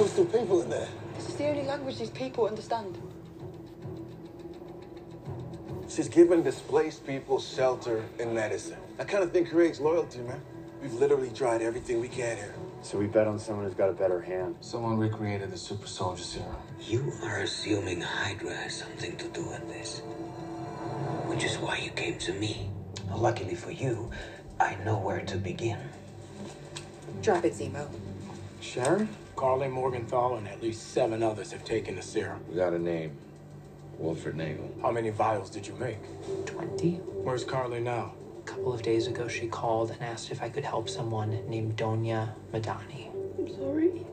There's still people in there. This is the only language these people understand. She's giving displaced people shelter and medicine. That kind of thing creates loyalty, man. We've literally tried everything we can here. So we bet on someone who's got a better hand. Someone recreated the super soldier serum. You are assuming Hydra has something to do with this. Which is why you came to me. Luckily for you, I know where to begin. Drop it, Zemo. Sharon? Karli Morgenthau and at least seven others have taken the serum. We got a name. Wilfred Nagel. How many vials did you make? 20. Where's Carly now? A couple of days ago, she called and asked if I could help someone named Donya Madani. I'm sorry.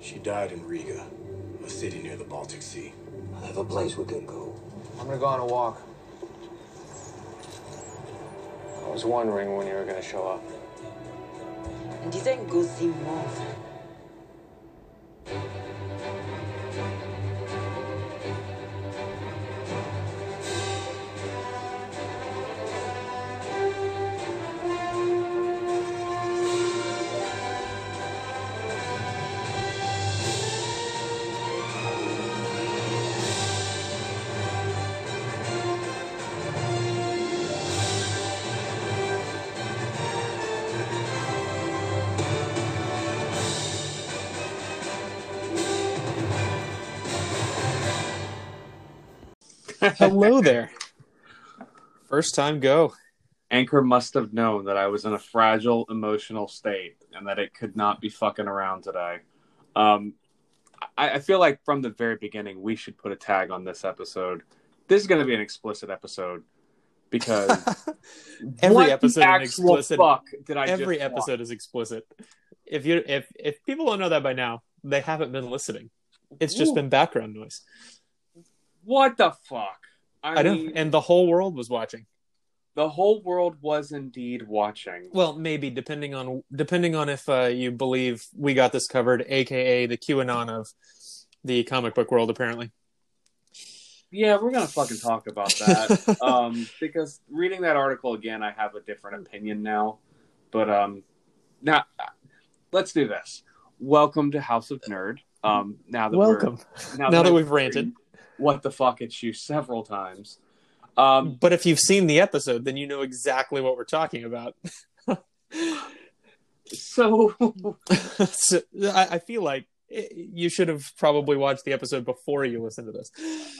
She died in Riga, a city near the Baltic Sea. I have a place we can go. I'm gonna go on a walk. I was wondering when you were gonna show up. Didn't go see Mauve. Hello there. First time go. Anchor must have known that I was in a fragile emotional state and that it could not be fucking around today. Um, I, I feel like from the very beginning we should put a tag on this episode. This is going to be an explicit episode because Every what episode an actual explicit. fuck did I Every just episode is explicit. If you if if people don't know that by now, they haven't been listening. It's just Ooh. been background noise. What the fuck? I, I, know, and the whole world was watching. the whole world was indeed watching. Well, maybe depending on depending on if uh, you believe we got this covered, aka the QAnon of the comic book world. Apparently, Yeah, we're gonna fucking talk about that. um, because reading that article again, I have a different opinion now. But um, now let's do this. Welcome to House of Nerd. Um, now that welcome. we're Now, that I've we've ranted, what the fuck at you several times. Um, but if you've seen the episode, then you know exactly what we're talking about. so so, I, I feel like you should have probably watched the episode before you listened to this.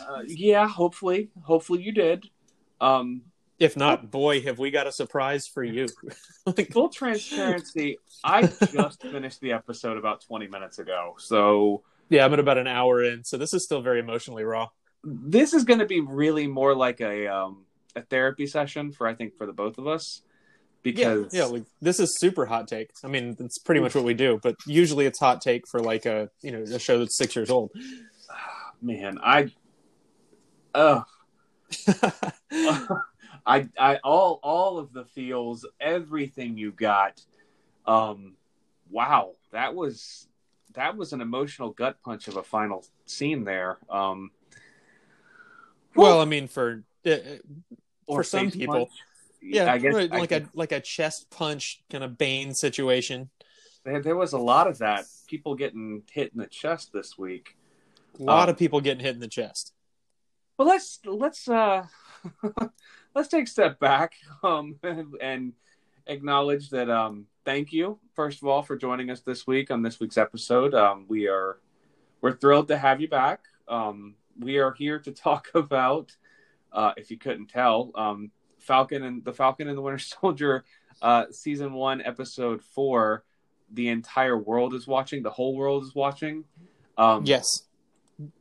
uh, yeah, hopefully, hopefully you did. Um, If not, boy, have we got a surprise for you. Like, full transparency, I just finished the episode about twenty minutes ago, so yeah, I'm at about an hour in, so this is still very emotionally raw. this is going to be really more like a um, a therapy session for I think for the both of us because yeah, yeah, like this is super hot take. I mean, it's pretty much what we do, but usually it's hot take for like a you know a show that's six years old. man, I, oh. I, I, all, all of the feels, everything you got. Um, wow, that was that was an emotional gut punch of a final scene there. Um, well, I mean, for uh, for some people, punch. yeah, I guess right, I like guess a like a chest punch kind of Bane situation. there, there was a lot of that. People getting hit in the chest this week. A lot Um, of people getting hit in the chest. Well, let's let's uh let's take a step back um and acknowledge that um thank you first of all for joining us this week on this week's episode. Um we are we're thrilled to have you back. Um we are here to talk about uh if you couldn't tell, um Falcon and the Falcon and the Winter Soldier uh season 1 episode 4 the entire world is watching, the whole world is watching. Um Yes,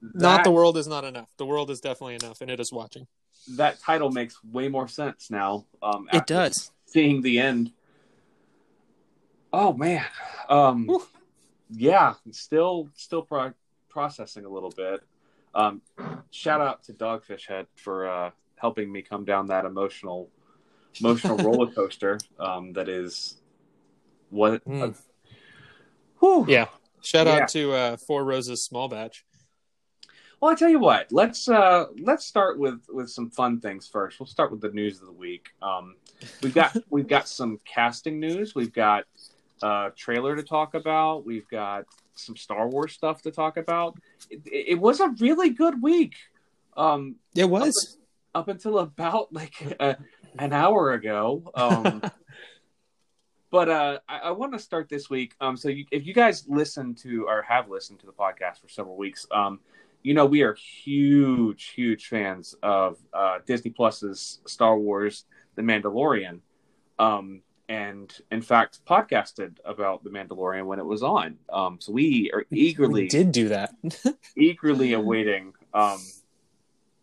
not the world is not enough. The world is definitely enough, and it is watching. that title makes way more sense now. Um, It does. Seeing the end. Oh man. Um, Whew. yeah, still still pro- processing a little bit. Um, shout out to Dogfish Head for uh, helping me come down that emotional emotional roller coaster. Um, that is what. Mm. Whew. Yeah. Shout Yeah. out to uh, Four Roses Small Batch. Well, I tell you what. Let's uh, let's start with with some fun things first. We'll start with the news of the week. Um, we've got we've got some casting news. We've got a trailer to talk about. We've got some Star Wars stuff to talk about. It, it was a really good week. Um, It was. up until about like uh, an hour ago. Um, but uh, I, I want to start this week. Um, so you, if you guys listen to or have listened to the podcast for several weeks, um, you know we are huge, huge fans of uh, Disney Plus's Star Wars: The Mandalorian. Um, and in fact, podcasted about The Mandalorian when it was on. Um, so we are eagerly We did do that. eagerly awaiting um,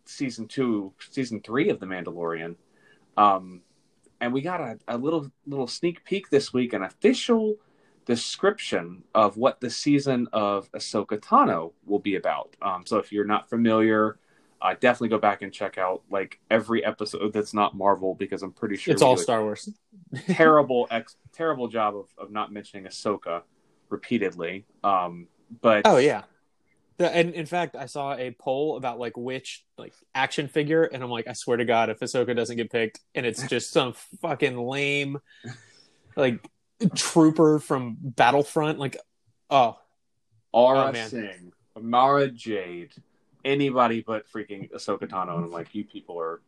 season two, season three of The Mandalorian. Um, and we got a, a little little sneak peek this week, an official description of what the season of Ahsoka Tano will be about. Um, so if you're not familiar, uh, definitely go back and check out like every episode that's not Marvel because I'm pretty sure it's all Star Wars. terrible ex- terrible job of, of not mentioning Ahsoka repeatedly. Um, but Oh yeah. The, and in fact, I saw a poll about like which like action figure, and I'm like, I swear to God, if Ahsoka doesn't get picked, and it's just some fucking lame, like trooper from Battlefront, like, oh, Aurra Oh. Sing, Mara Jade, anybody but freaking Ahsoka Tano. And I'm like, you people are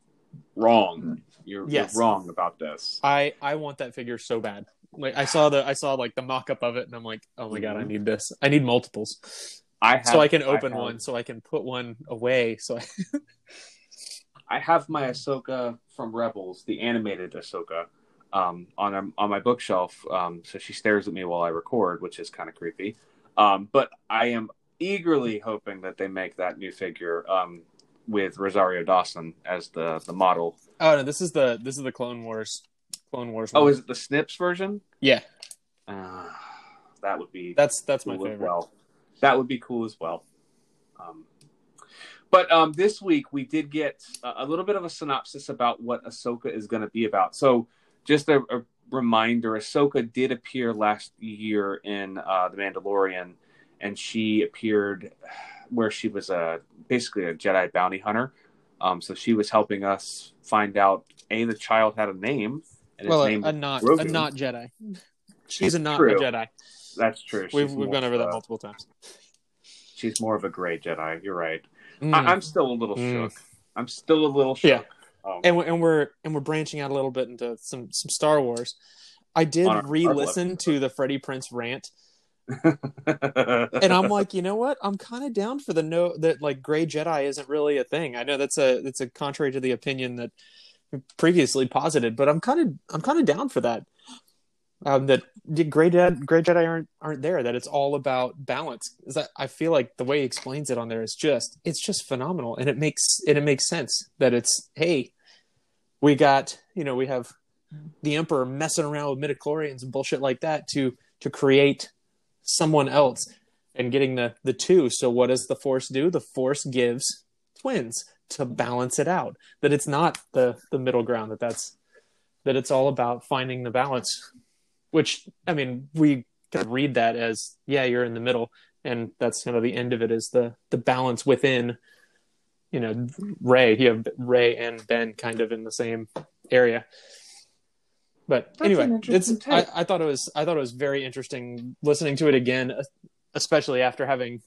wrong. You're, Yes. you're wrong about this. I I want that figure so bad. Like I saw the I saw like the mock up of it, and I'm like, oh my God, I Mhm. need this. I need multiples, I have, so I can open have- one, so I can put one away. So I, I have my Ahsoka from Rebels, the animated Ahsoka, um, on on my bookshelf. Um, so she stares at me while I record, which is kind of creepy. Um, but I am eagerly hoping that they make that new figure um, with Rosario Dawson as the the model. oh no, this is the this is the Clone Wars, Clone Wars. Oh, one. is it the Snips version? yeah, Uh, that would be that's that's my cool as favorite. well. That would be cool as well. Um, but um, this week we did get a, a little bit of a synopsis about what Ahsoka is going to be about. So, just a, a reminder: Ahsoka did appear last year in uh, The Mandalorian, and she appeared where she was a basically a Jedi bounty hunter. Um, so she was helping us find out a the child had a name, and his well, a, name a not a Grogu. not Jedi. She's a not True. a Jedi. That's true. We've we've gone over that a- multiple times. She's more of a gray Jedi. You're right. Mm. I, I'm still a little Mm. shook. I'm still a little shook. Yeah. Um, and we're, and we're and we're branching out a little bit into some some Star Wars. I did our- our re-listen to the Freddie Prinze rant, and I'm like, you know what? I'm kind of down for the no that like gray Jedi isn't really a thing. I know that's a that's a contrary to the opinion that previously posited, but I'm kind of I'm kind of down for that. Um, that the gray Jedi, gray Jedi aren't aren't there. That it's all about balance. Is that I feel like the way he explains it on there is just it's just phenomenal, and it makes and it makes sense that it's hey, we got you know we have the Emperor messing around with midichlorians and bullshit like that to to create someone else and getting the the two. So what does the Force do? The Force gives twins to balance it out. That it's not the the middle ground. That that's that it's all about finding the balance. Which I mean, we can read that as yeah, you're in the middle, and that's kind of the end of it is the the balance within. You know, Rey. You have Rey and Ben kind of in the same area. But That's anyway, it's I. I thought it was I thought it was very interesting listening to it again, especially after having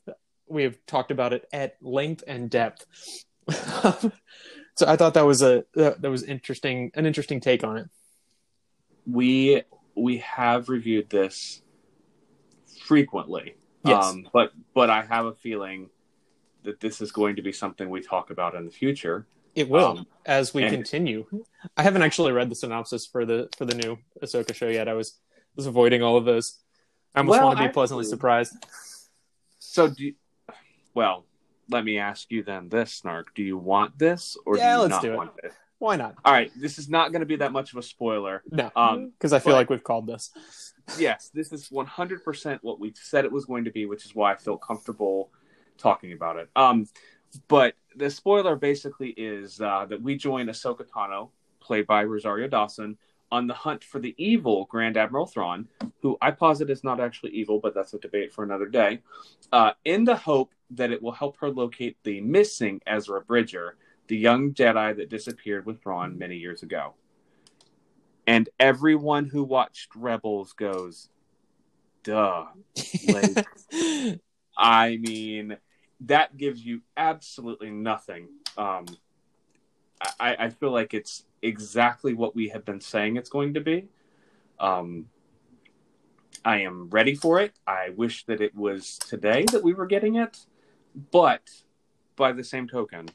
we have talked about it at length and depth. so I thought that was a that that was interesting an interesting take on it. we we have reviewed this frequently. Yes. Um, but but I have a feeling that this is going to be something we talk about in the future. It will Um, as we and- continue. I haven't actually read the synopsis for the for the new Ahsoka show yet. I was was avoiding all of those. I almost Well, want to be pleasantly surprised. So do you, well, let me ask you then this, Snark. Do you want this or Yeah, do you let's not do it. want this? Why not? All right, this is not going to be that much of a spoiler. No, Um, because I feel but- like we've called this. yes, this is 100% what we said it was going to be, which is why I feel comfortable talking about it. Um, but the spoiler basically is uh, that we join Ahsoka Tano, played by Rosario Dawson, on the hunt for the evil Grand Admiral Thrawn, who I posit is not actually evil, but that's a debate for another day, uh, in the hope that it will help her locate the missing Ezra Bridger, the young Jedi that disappeared with Thrawn many years ago. And everyone who watched Rebels goes, duh. Like, I mean, that gives you absolutely nothing. Um, I, I feel like it's exactly what we have been saying it's going to be. Um, I am ready for it. I wish that it was today that we were getting it, but by the same token,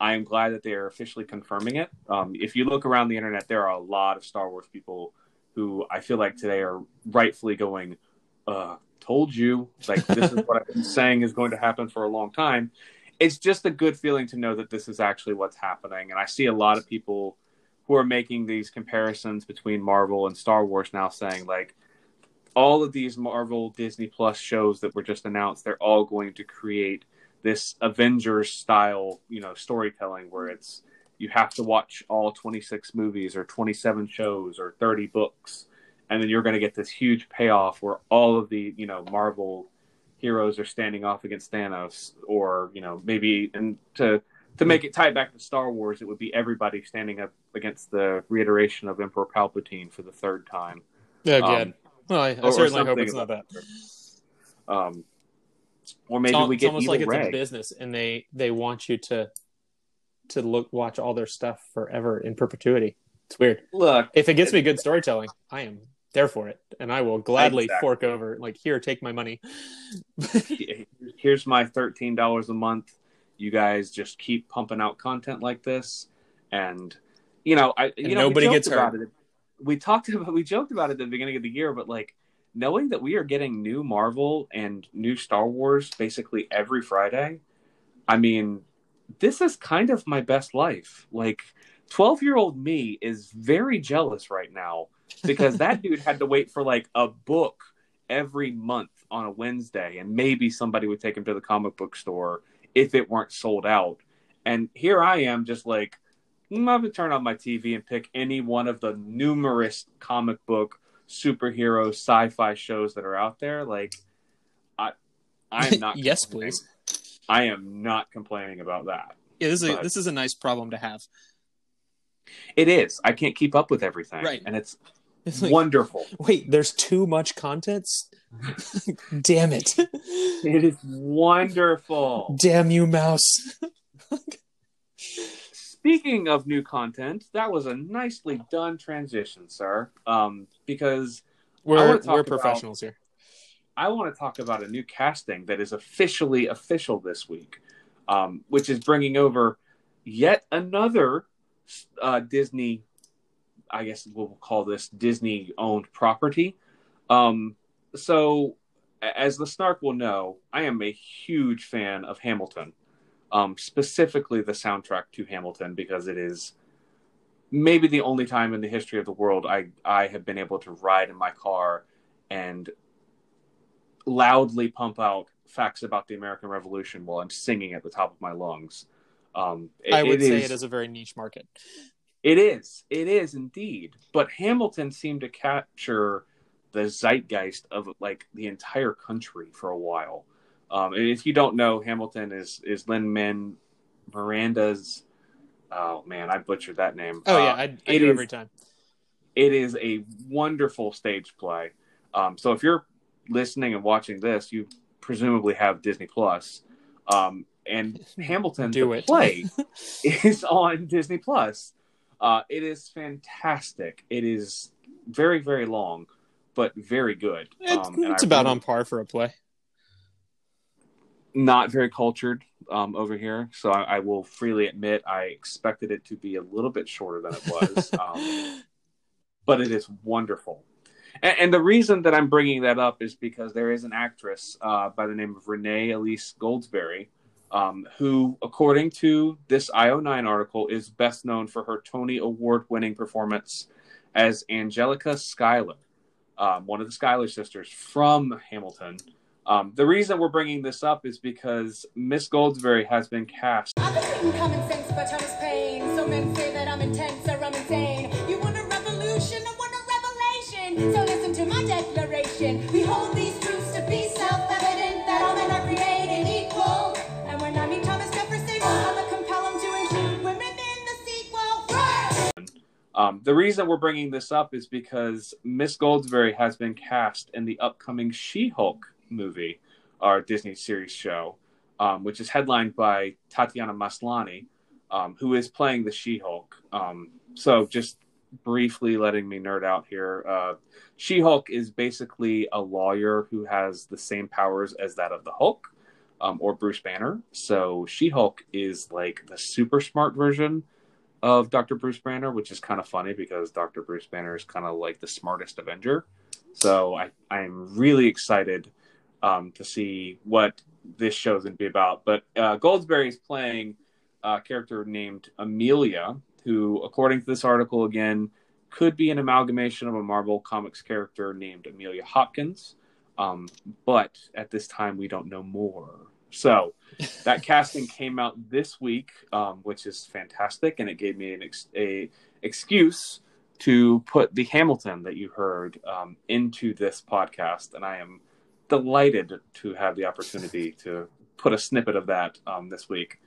I am glad that they are officially confirming it. Um, if you look around the internet, there are a lot of Star Wars people who I feel like today are rightfully going, uh, told you. Like, this is what I've been saying is going to happen for a long time. It's just a good feeling to know that this is actually what's happening. And I see a lot of people who are making these comparisons between Marvel and Star Wars now saying, like, all of these Marvel Disney Plus shows that were just announced, they're all going to create this Avengers style, you know, storytelling where it's you have to watch all 26 movies or 27 shows or 30 books and then you're going to get this huge payoff where all of the, you know, Marvel heroes are standing off against Thanos or, you know, maybe and to to make it tie back to Star Wars, it would be everybody standing up against the reiteration of Emperor Palpatine for the third time. Yeah, good. Um, well, I, I or, certainly or hope it's not that. Um, or maybe it's, we get almost Evil like it's Rey. a business, and they they want you to to look watch all their stuff forever in perpetuity. It's weird. Look, if it gets me good storytelling, I am there for it, and I will gladly Exactly. fork over. Like, here, take my money. here's my thirteen dollars a month. You guys just keep pumping out content like this, and you know, I you know, nobody gets hurt. it. We talked about we joked about it at the beginning of the year, but like knowing that we are getting new Marvel and new Star Wars basically every Friday, I mean, this is kind of my best life. Like, 12 year old me is very jealous right now because that dude had to wait for like a book every month on a Wednesday, and maybe somebody would take him to the comic book store if it weren't sold out. And here I am, just like, I'm going to turn on my TV and pick any one of the numerous comic book superhero sci-fi shows that are out there. Like, I, I'm not. yes, please. I am not complaining about that. Yeah, this is a, this is a nice problem to have. It is. I can't keep up with everything, Right. And it's It's like, wonderful. Wait, there's too much content. Damn it! It is wonderful. Damn you, mouse! Speaking of new content, that was a nicely done transition, sir. Um, because We're we're about- professionals here. I want to talk about a new casting that is officially official this week, um, which is bringing over yet another uh, Disney. I guess we'll call this Disney owned property. Um, so, as the Snark will know, I am a huge fan of Hamilton, um, specifically the soundtrack to Hamilton, because it is maybe the only time in the history of the world I, I have been able to ride in my car and loudly pump out facts about the American Revolution while I'm singing at the top of my lungs. Um, it- I would it say is- it is a very niche market. It is. It is indeed. But Hamilton seemed to capture the zeitgeist of like the entire country for a while. Um, and if you don't know, Hamilton is is Lin Man Miranda's. Oh man, I butchered that name. Oh Uh, yeah, I, I it do is- every time. it is a wonderful stage play. Um, so if you're listening and watching this, you presumably have Disney Plus. Um, and Hamilton, Do the it. play, is on Disney Plus. Uh, it is fantastic. It is very, very long, but very good. It's, Um, it's about really- on par for a play. not very cultured um, over here, so I, I will freely admit I expected it to be a little bit shorter than it was, um, but it is wonderful. And, and the reason that I'm bringing that up is because there is an actress uh, by the name of Renee Elise Goldsberry, um, who, according to this IO9 article, is best known for her Tony Award-winning performance as Angelica Schuyler, um, one of the Schuyler sisters from Hamilton. Um, the reason we're bringing this up is because Miss Goldsberry has been cast. I've been reading common sense by Thomas Paine. Men say that I'm intense or I'm insane. You want a revolution, I want a revelation. So listen to my declaration. These Um, the reason we're bringing this up is because Miss Goldsberry has been cast in the upcoming She-Hulk movie, our Disney series show, um, which is headlined by Tatiana Maslany, um, who is playing the She-Hulk. Um, so, just briefly letting me nerd out here, uh, She-Hulk is basically a lawyer who has the same powers as that of the Hulk. Um, or Bruce Banner. So She Hulk is like the super smart version of Dr. Bruce Banner, which is kind of funny because Dr. Bruce Banner is kind of like the smartest Avenger. So I, I'm really excited um, to see what this show is going to be about. But uh, Goldsberry is playing a character named Amelia, who, according to this article again, could be an amalgamation of a Marvel Comics character named Amelia Hopkins. Um, but at this time, we don't know more. So that casting came out this week, um, which is fantastic, and it gave me an ex- a excuse to put the Hamilton that you heard um, into this podcast, and I am delighted to have the opportunity to put a snippet of that um, this week.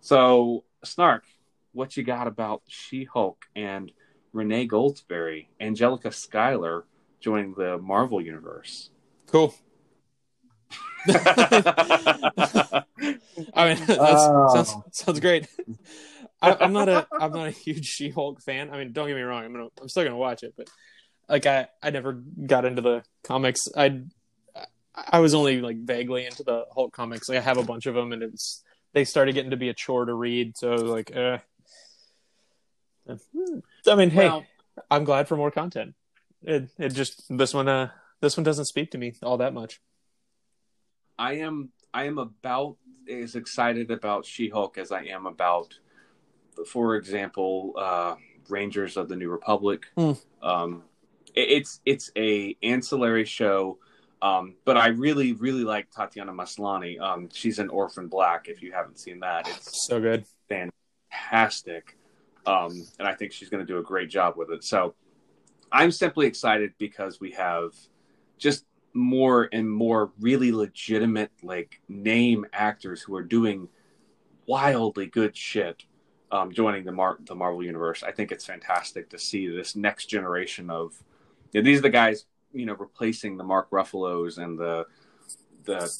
So, Snark, what you got about She-Hulk and Renee Goldsberry, Angelica Schuyler joining the Marvel universe? Cool. I mean, that Oh. sounds sounds great. I, I'm not a I'm not a huge She-Hulk fan. I mean, don't get me wrong. I'm gonna I'm still gonna watch it, but like I I never got into the comics. I I was only like vaguely into the Hulk comics. Like I have a bunch of them, and it's they started getting to be a chore to read. So like, uh, I mean, hey, Well- I'm glad for more content. It it just this one uh this one doesn't speak to me all that much. I am I am about as excited about She-Hulk as I am about, for example, uh, Rangers of the New Republic. Hmm. Um, it- it's it's a ancillary show, um, but I really really like Tatiana Maslany. Um, she's in Orphan Black. If you haven't seen that, it's So good. fantastic, um, and I think she's going to do a great job with it. So I'm simply excited because we have just more and more really legitimate like name actors who are doing wildly good shit um, joining the Mar- the Marvel universe. I think it's fantastic to see this next generation of you know, these are the guys you know replacing the Mark Ruffalo's and the the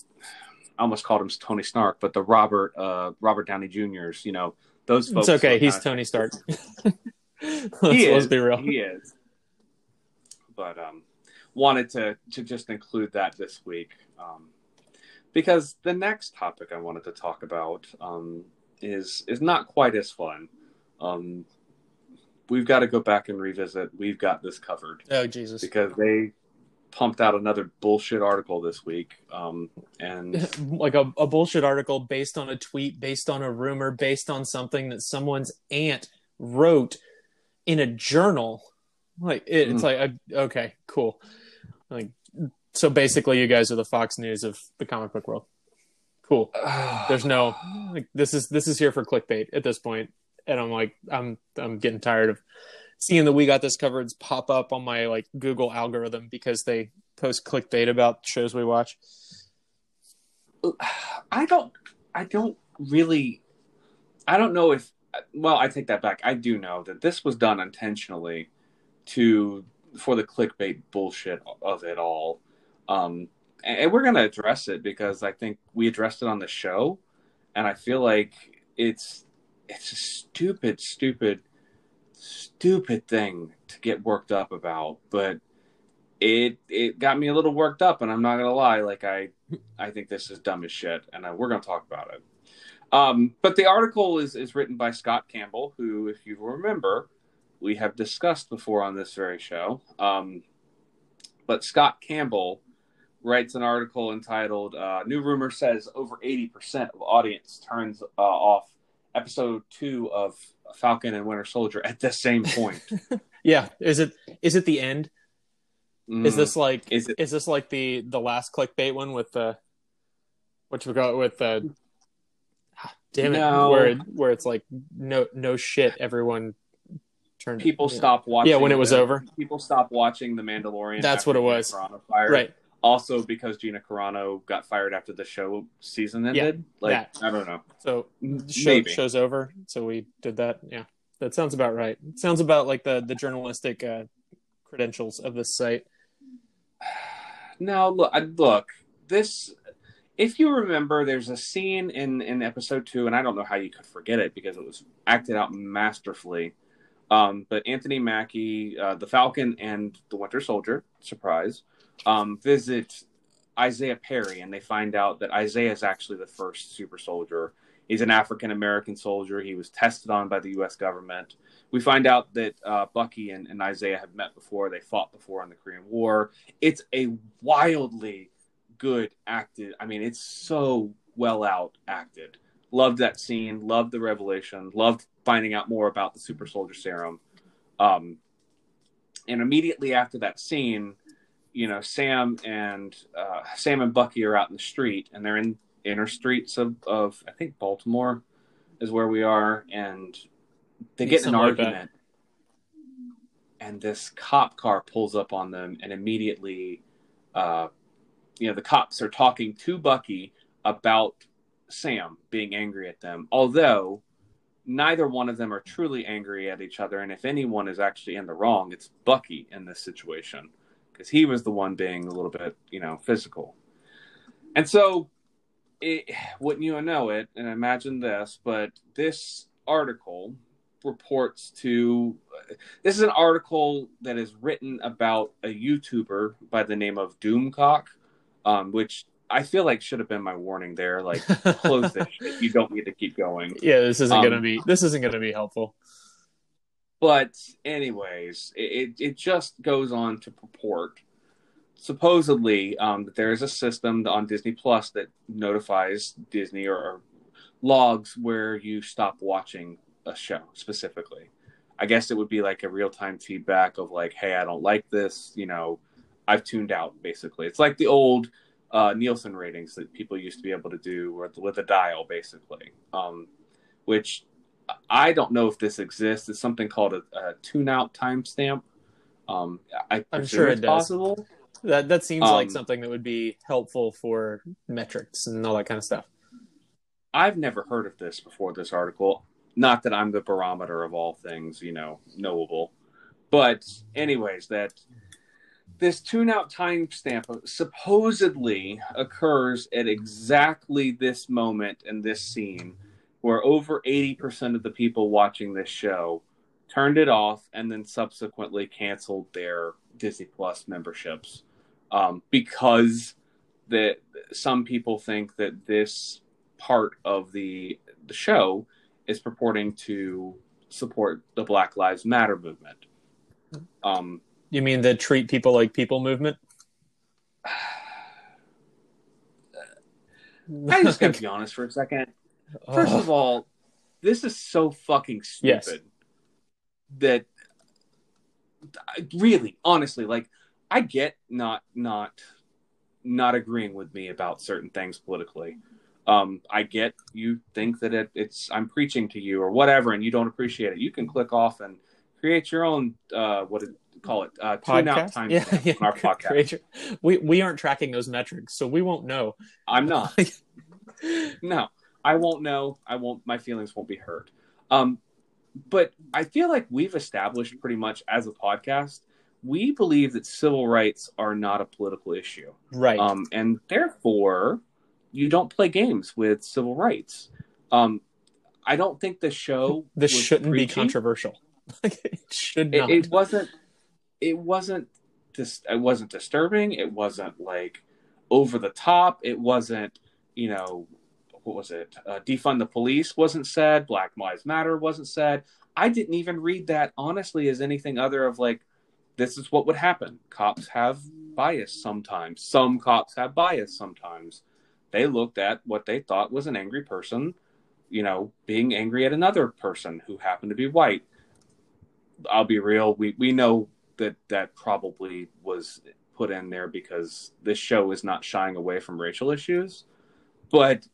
I almost called him Tony Stark, but the Robert uh, Robert Downey Juniors. You know those folks. It's okay. He's Tony Stark. let's, he let's is, be real. He is. But um, wanted to to just include that this week um, because the next topic I wanted to talk about um, is is not quite as fun. Um, we've got to go back and revisit. We've got this covered Oh Jesus! because they pumped out another bullshit article this week, um, and like a, a bullshit article based on a tweet, based on a rumor, based on something that someone's aunt wrote in a journal. Like it, it's Mm. like okay, cool. Like so, basically, you guys are the Fox News of the comic book world. Cool. There's no like this is this is here for clickbait at this point, and I'm like I'm I'm getting tired of seeing that we got this covered pop up on my like Google algorithm because they post clickbait about shows we watch. I don't I don't really I don't know if well, I take that back. I do know that this was done intentionally to for the clickbait bullshit of it all. Um and, we're going to address it because I think we addressed it on the show and I feel like it's it's a stupid stupid stupid thing to get worked up about, but it it got me a little worked up and I'm not to lie like I I think this is dumb as shit, and uh, we're to talk about it. Um, but the article is, is written by Scott Campbell, who, if you remember, we have discussed before on this very show. Um, but Scott Campbell writes an article entitled uh, New Rumor Says Over 80% of Audience Turns uh, Off Episode 2 of Falcon and Winter Soldier at the same point. Yeah, is it is it the end? Is Mm. this like Is is, this like the the last clickbait one with the what you got with the damn it No. where it, where it's like no no shit everyone turned people yeah. stop watching. Yeah, when it was the- over. People stop watching The Mandalorian. That's what it was. Carano fired. right Also, because Gina Carano got fired after the show season Yeah, ended. like that. I don't know. so show, Maybe. show's over so we did that yeah That sounds about right. It sounds about like the the journalistic uh, credentials of this site. Now, look, I- look, this. If you remember, there's a scene in in episode two, and I don't know how you could forget it because it was acted out masterfully. Um, but Anthony Mackie, uh, the Falcon, and the Winter Soldier, surprise, um, visit Isaiah Perry, and they find out that Isaiah is actually the first super soldier. He's an African American soldier. He was tested on by the U.S. government. We find out that uh, Bucky and, and Isaiah have met before. They fought before in the Korean War. It's a wildly good acted. I mean, it's so well out acted. Loved that scene. Loved the revelation. Loved finding out more about the super soldier serum. Um, and immediately after that scene, you know, Sam and uh, Sam and Bucky are out in the street, and they're in inner streets of, of I think Baltimore is where we are, and they get in an like argument, and this cop car pulls up on them, and immediately, uh, you know, the cops are talking to Bucky about Sam being angry at them, although neither one of them are truly angry at each other, and if anyone is actually in the wrong, it's Bucky in this situation because he was the one being a little bit, you know, physical. And so, it, wouldn't you know it? And imagine this, but this article reports to this is an article that is written about a YouTuber by the name of Doomcock, um, which I feel like should have been my warning there. Like, close this shit. You don't need to keep going. Yeah, this isn't Um, gonna be this isn't gonna be helpful. But anyways, it, it just goes on to purport supposedly um, that there is a system on Disney Plus that notifies Disney or, or logs where you stop watching a show specifically. I guess it would be like a real time feedback of like, hey, I don't like this. You know, I've tuned out. Basically, it's like the old uh, Nielsen ratings that people used to be able to do with, with a dial, basically. Um, which I don't know if this exists. It's something called a, a tune out timestamp. Um, I I'm sure it's it does. possible. That that seems like Um, something that would be helpful for metrics and all that kind of stuff. I've never heard of this before this article. Not that I'm the barometer of all things, you know, knowable. But anyways, that this tune out timestamp supposedly occurs at exactly this moment in this scene where over 80% of the people watching this show turned it off and then subsequently canceled their Disney Plus memberships um, because that some people think that this part of the the show is purporting to support the Black Lives Matter movement. Um, You mean the treat people like people movement? I just gotta be honest for a second. First of all, this is so fucking stupid Yes. that really, honestly, like I get not not not agreeing with me about certain things politically. Um, I get you think that it, it's I'm preaching to you or whatever, and you don't appreciate it. You can click off and create your own uh, what call it uh, tune out time Yeah, yeah. on our podcast. We we aren't tracking those metrics, so we won't know. I'm not. no, I won't know. I won't. My feelings won't be hurt. Um, but I feel like we've established pretty much as a podcast, we believe that civil rights are not a political issue, Right. um, and therefore you don't play games with civil rights. Um, I don't think the show this shouldn't be controversial. it should It, not. it wasn't. It wasn't. Dis- it wasn't disturbing. It wasn't like over the top. It wasn't. You know, what was it? Uh, defund the police wasn't said. Black Lives Matter wasn't said. I didn't even read that honestly as anything other of like, this is what would happen. Cops have bias sometimes. Some cops have bias sometimes. They looked at what they thought was an angry person, you know, being angry at another person who happened to be white. I'll be real. We we know that that probably was put in there because this show is not shying away from racial issues. But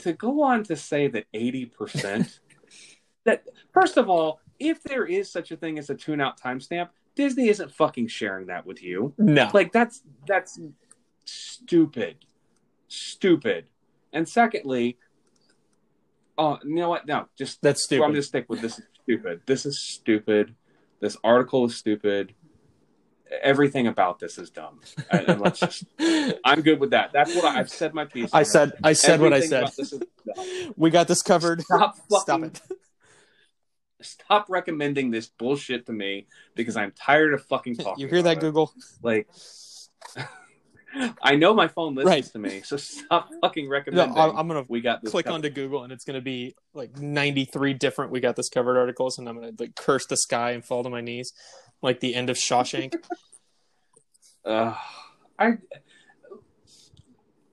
to go on to say that eighty percent that first of all, if there is such a thing as a tune out timestamp, Disney isn't fucking sharing that with you. no. Like that's that's stupid, stupid. And secondly, oh, you know what? No, just That's stupid. I'm gonna stick with this. Is stupid. This is stupid. This article is stupid. Everything about this is dumb. And, and let's just. I'm good with that. That's what I, I've said. My piece. I said I said what I said. about this is dumb. We got this covered. Stop Fucking, Stop it. Stop recommending this bullshit to me because I'm tired of fucking talking. You hear that, it. Google? Like, I know my phone listens Right. to me, so stop fucking No, recommending. I'm I'm gonna we got this. click covered. onto Google and it's gonna be like 93 different "We Got This Covered" articles, and I'm gonna like curse the sky and fall to my knees, like the end of Shawshank. Uh, I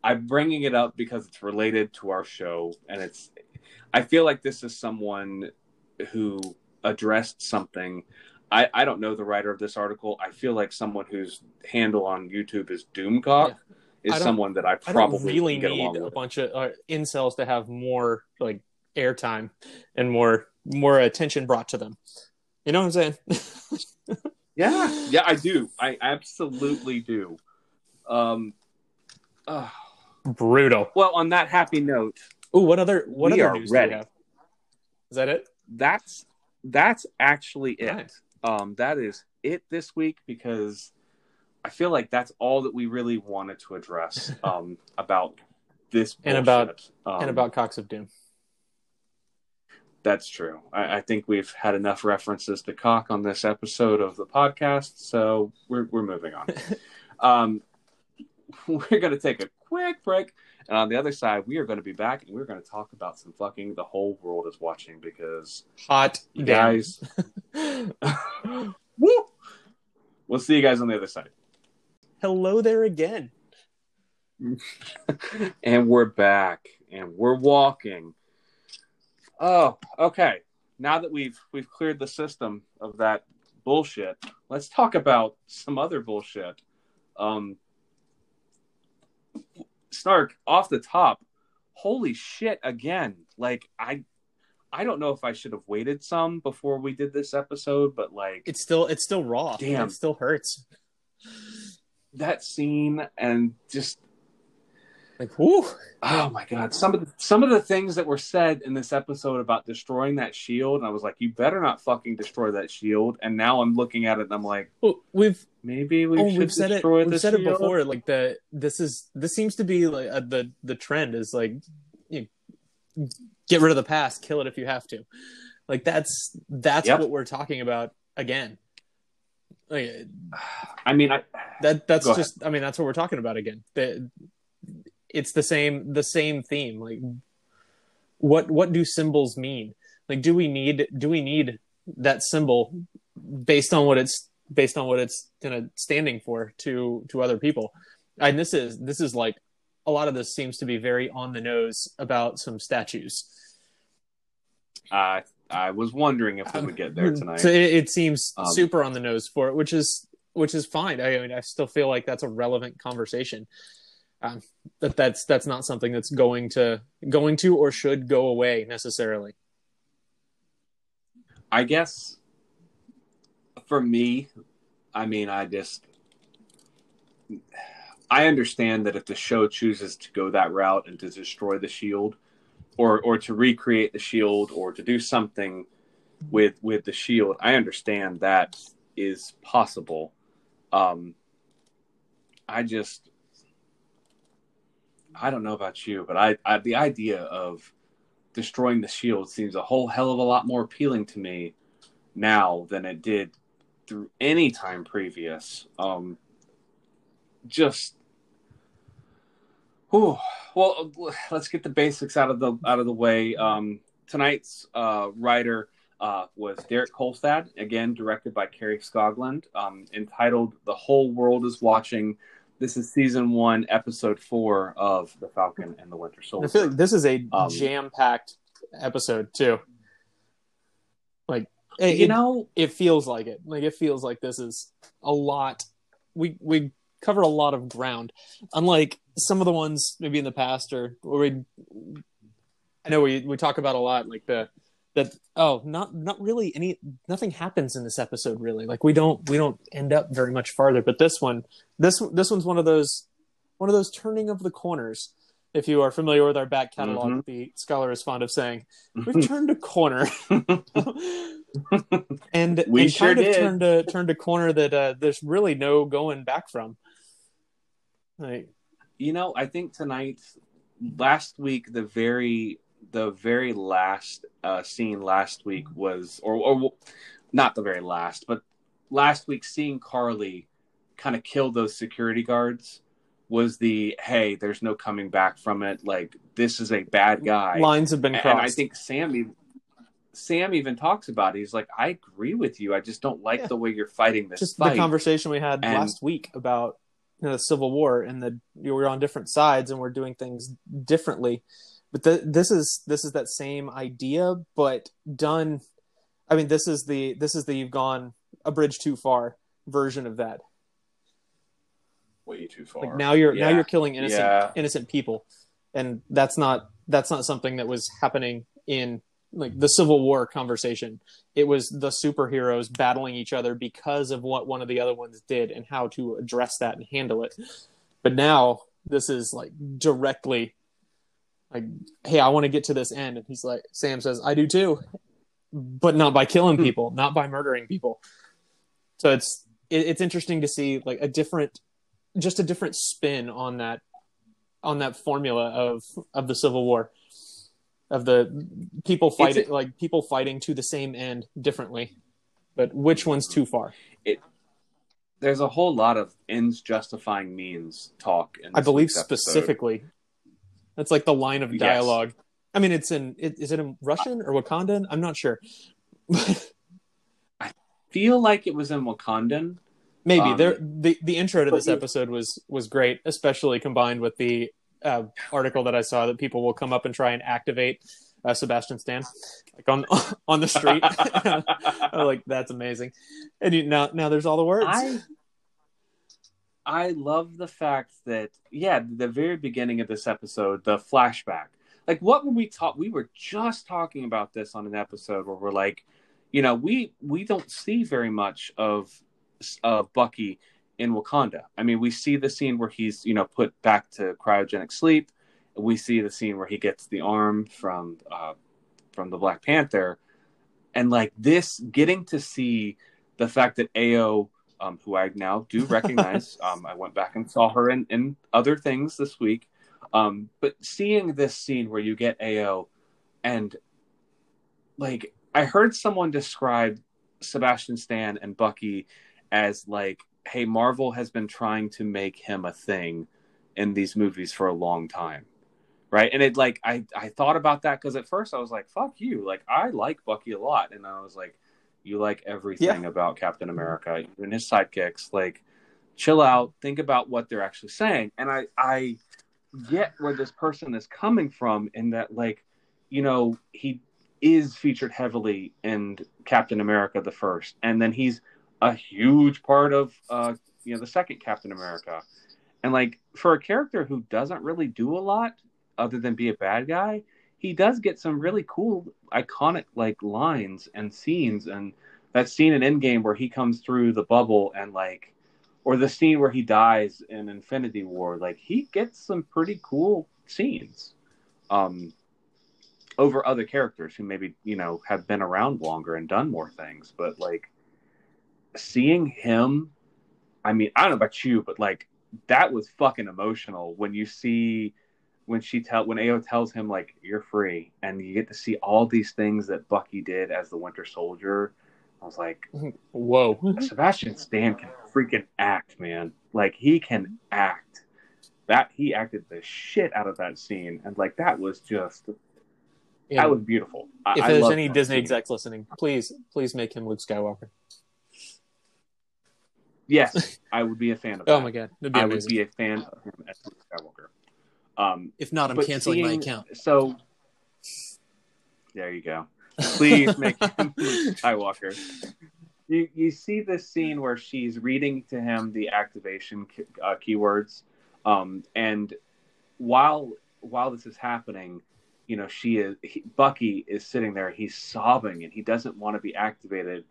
I'm bringing it up because it's related to our show, and it's. I feel like this is someone who addressed something. I, I don't know the writer of this article. I feel like someone whose handle on YouTube is Doomcock I is someone that I I probably don't really need a with. bunch of uh, incels to have more like airtime and more more attention brought to them. You know what I'm saying? Yeah, yeah, I do. I absolutely do. Um, uh, Brutal. well, on that happy note, Oh, what other what other news ready. do we have? Is that it? that's that's actually it. Nice. Um, that is it this week because I feel like that's all that we really wanted to address um, about this And about- um, and about Cox of Doom. That's true. I, I think we've had enough references to cock on this episode of the podcast, so we're we're moving on. um, we're going to take a quick break, and on the other side, we are going to be back, and we're going to talk about some fucking the whole world is watching because Hot guys. Woo! We'll see you guys on the other side, Hello there again. and we're back, and we're walking. Oh, okay. Now that we've we've cleared the system of that bullshit, let's talk about some other bullshit. Um, Snark off the top. Holy shit! Again, like I, I don't know if I should have waited some before we did this episode, but like It's still it's still raw. Damn. It still hurts. that scene and just Like, whoo. oh my god some of the some of the things that were said in this episode about destroying that shield and i was like you better not fucking destroy that shield and now i'm looking at it and i'm like Well, we've maybe we oh, should we've said it. We've said it before. Like the this is this seems to be like uh, the the trend is like you know, get rid of the past, kill it if you have to. Like that's that's Yep. what we're talking about again. Like, i mean i that that's Go ahead. just I mean that's what we're talking about again. The, it's the same the same theme. Like what what do symbols mean? Like do we need do we need that symbol based on what it's based on what it's kind of standing for to to other people? And this is this is like a lot of this seems to be very on the nose about some statues. i i was wondering if we would get there tonight So it, it seems Um, super on the nose for it, which is which is fine. I mean, I still feel like that's a relevant conversation. Um, that that's that's not something that's going to going to or should go away necessarily. i guess for me i mean i just i understand that if the show chooses to go that route and to destroy the shield or or to recreate the shield or to do something with with the shield i understand that is possible um i just i don't know about you but i, I the idea of destroying the shield seems a whole hell of a lot more appealing to me now than it did through any time previous um just Whew. Well, let's get the basics out of the out of the way. Um, tonight's uh, writer uh, was Derek Kolstad, again directed by Kari Skogland, um, entitled "The Whole World Is Watching." This is season one, episode four of The Falcon and the Winter Soldier. I feel like this is a Um, jam packed episode too. Like it, you it- know, it feels like it. Like it feels like this is a lot. We we cover a lot of ground, unlike some of the ones maybe in the past or or we. I know we we talk about a lot like the that oh not not really any nothing happens in this episode really like we don't we don't end up very much farther but this one this this one's one of those one of those turning of the corners If you are familiar with our back catalog, Mhm. the scholar is fond of saying, "We've turned a corner," and We and sure kind of did. turned a turned a corner that uh, there's really no going back from. Like, you know, I think tonight, last week, the very the very last uh, scene last week was, or or not the very last, but last week seeing Karli kind of kill those security guards was the hey, there's no coming back from it. Like this is a bad guy. lines have been crossed. And I think Sam even, Sam even talks about it. He's like, I agree with you. I just don't like Yeah. the way you're fighting this just fight. the conversation we had And- last week about you know, the Civil War and the you know, we're on different sides and we're doing things differently. But the, this is this is that same idea, but done. I mean, this is the this is the you've gone a bridge too far version of that. Way too far. Like now you're now you're killing innocent Yeah. innocent people, and that's not that's not something that was happening in like the Civil War conversation. It was the superheroes battling each other because of what one of the other ones did and how to address that and handle it. But now this is like directly like, hey, I want to get to this end, and he's like, Sam says, I do too, but not by killing hmm. people, not by murdering people. So it's it, it's interesting to see like a different, just a different spin on that on that formula of of the Civil War, of the people fighting like people fighting to the same end differently, but which one's too far? It- there's a whole lot of ends justifying means talk. In I believe specifically. That's like the line of Yes. dialogue. I mean, it's in it, is it in Russian or Wakandan? I'm not sure. I feel like it was in Wakandan. Maybe Um, there the the intro to this episode was was great, especially combined with the uh, article that I saw that people will come up and try and activate uh, Sebastian Stan like on on the street. Like that's amazing. And you, now now there's all the words. I I love the fact that yeah, the very beginning of this episode, the flashback. Like what were we taught? We were just talking about this on an episode where we're like, you know, we we don't see very much of of Bucky in Wakanda. I mean, we see the scene where he's you know put back to cryogenic sleep. We see the scene where he gets the arm from uh, from the Black Panther, and like this, getting to see the fact that Ayo um, who I now do recognize. um, I went back and saw her in, in other things this week. Um, but seeing this scene where you get Ayo and like I heard someone describe Sebastian Stan and Bucky as like, hey, Marvel has been trying to make him a thing in these movies for a long time. Right. And it like I, I thought about that because at first I was like, fuck you. Like I like Bucky a lot. And I was like, you like everything about Captain America, even his sidekicks. Like, chill out, think about what they're actually saying. And I, I get where this person is coming from in that, like, you know, he is featured heavily in Captain America the first, and then he's a huge part of, uh, you know, the second Captain America. And like for a character who doesn't really do a lot other than be a bad guy, he does get some really cool iconic like lines and scenes and that scene in Endgame where he comes through the bubble and like or the scene where he dies in Infinity War, like he gets some pretty cool scenes. Um over other characters who maybe, you know, have been around longer and done more things. But like seeing him I mean, I don't know about you, but like that was fucking emotional when you see when she tell when Ayo tells him like you're free and you get to see all these things that Bucky did as the Winter Soldier. I was like, whoa, Sebastian Stan can freaking act, man. Like he can act. That he acted the shit out of that scene, and like that was just Yeah. that was beautiful. I, if there's any Disney scene. execs listening, please please make him Luke Skywalker. yes, I would be a fan of. Oh that. my God, I would be a fan of him as Luke Skywalker. Um, If not, I'm canceling my account. So there you go. Please make him Skywalker. You you see this scene where she's reading to him the activation uh, keywords, um, and while while this is happening, you know she is he, Bucky is sitting there. He's sobbing and he doesn't want to be activated.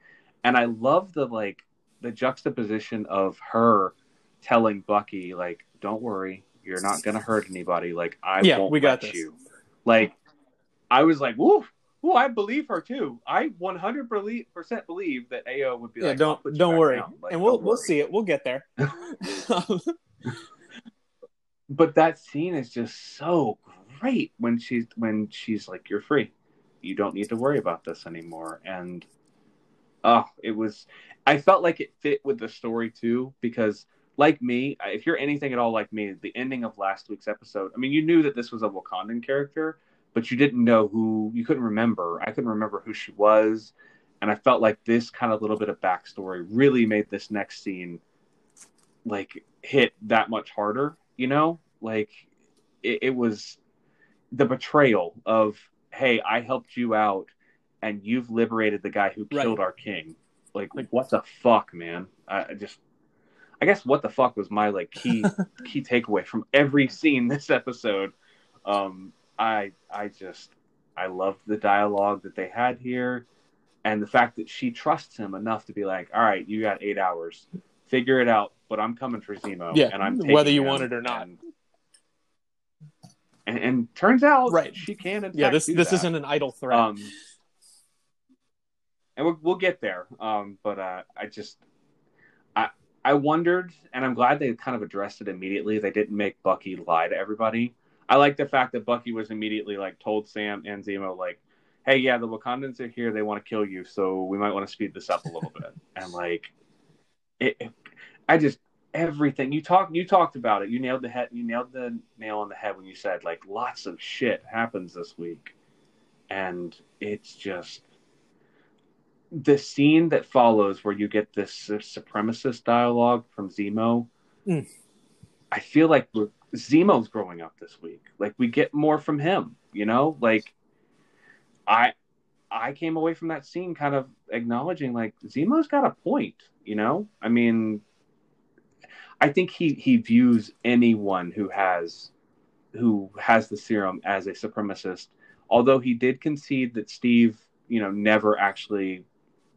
And I love the like the juxtaposition of her telling Bucky like, "Don't worry, You're not gonna hurt anybody. Like I Yeah, won't we got let this. you. Like I was like, woo, woo, I believe her too. I 100 percent believe that Ayo would be yeah, like, don't don't worry. Like, and we'll we'll see it. We'll get there. but that scene is just so great when she's when she's like you're free you don't need to worry about this anymore and oh it was i felt like it fit with the story too because like me if you're anything at all like me the ending of last week's episode i mean you knew that this was a wakandan character but you didn't know who you couldn't remember. I couldn't remember who she was and i felt like this kind of little bit of backstory really made this next scene like hit that much harder you know? Like it, it was the betrayal of hey i helped you out and you've liberated the guy who Right. killed our king. Like, like what the fuck man? I just i guess what the fuck was my like key key takeaway from every scene this episode um i i just i loved the dialogue that they had here and the fact that she trusts him enough to be like all right you got eight hours figure it out but i'm coming for zemo Yeah, and i'm whether you want it or not. and, and, and turns out Right. she can yeah, this this isn't an idle threat. Um, and we'll, we'll get there. Um, but uh, I just, I, wondered, and I'm glad they kind of addressed it immediately. They didn't make Bucky lie to everybody. I like the fact that Bucky was immediately like told Sam and Zemo like, "Hey, yeah, the Wakandans are here. They want to kill you, so we might want to speed this up a little bit." And like, it, it- I just everything you talked you talked about it. You nailed the head. You nailed the nail on the head when you said like lots of shit happens this week, and it's just the scene that follows where you get this uh, supremacist dialogue from Zemo. Mm. I feel like we're, Zemo's growing up this week. Like we get more from him, you know. Like I, I came away from that scene kind of acknowledging like Zemo's got a point, you know. I mean, I think he he views anyone who has who has the serum as a supremacist. Although he did concede that Steve, you know, never actually